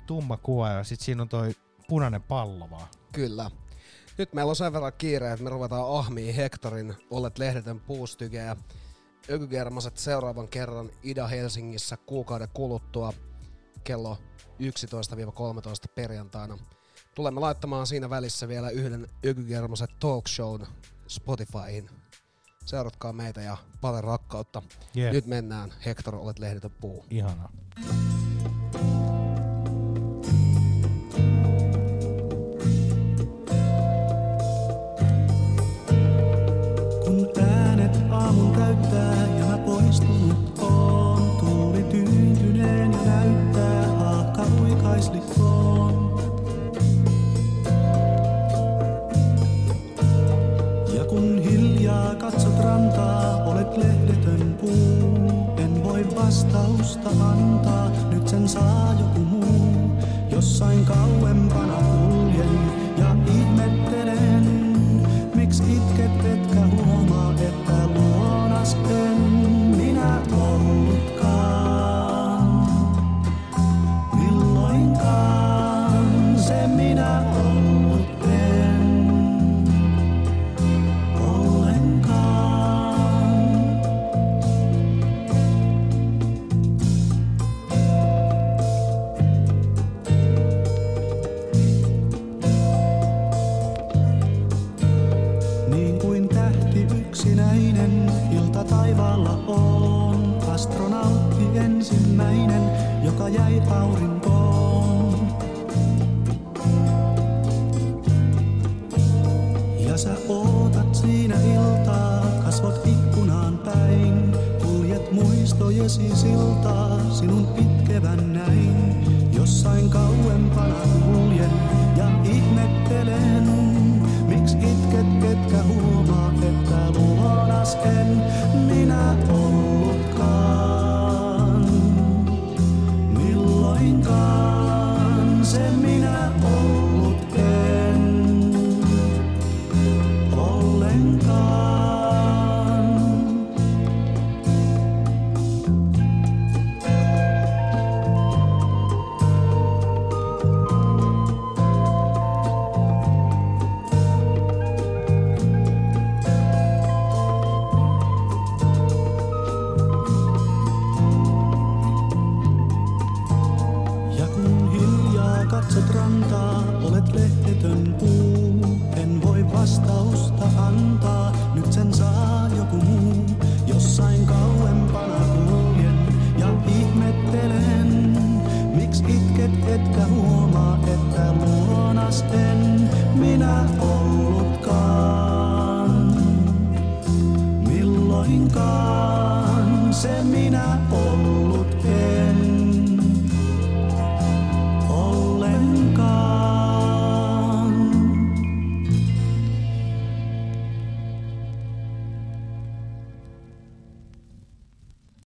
tumma kuva, ja sit siinä on toi punainen pallo vaan. Kyllä. Nyt meillä on sen verran kiire, että me ruvetaan ahmiin Hektorin Olet lehdetön puustyke ja Ökygermaset seuraavan kerran Ida-Helsingissä kuukauden kuluttua kello 11-13 perjantaina. Tulemme laittamaan siinä välissä vielä yhden Ökygermaset talk shown Spotifyhin. Seuratkaa meitä ja paljon rakkautta. Yeah. Nyt mennään Hector Olet lehdetön puu. Ihanaa. vastausta antaa, nyt sen saa joku muu jossain kauempana. tiesi siltaa sinun pitkevän näin jossain kauempana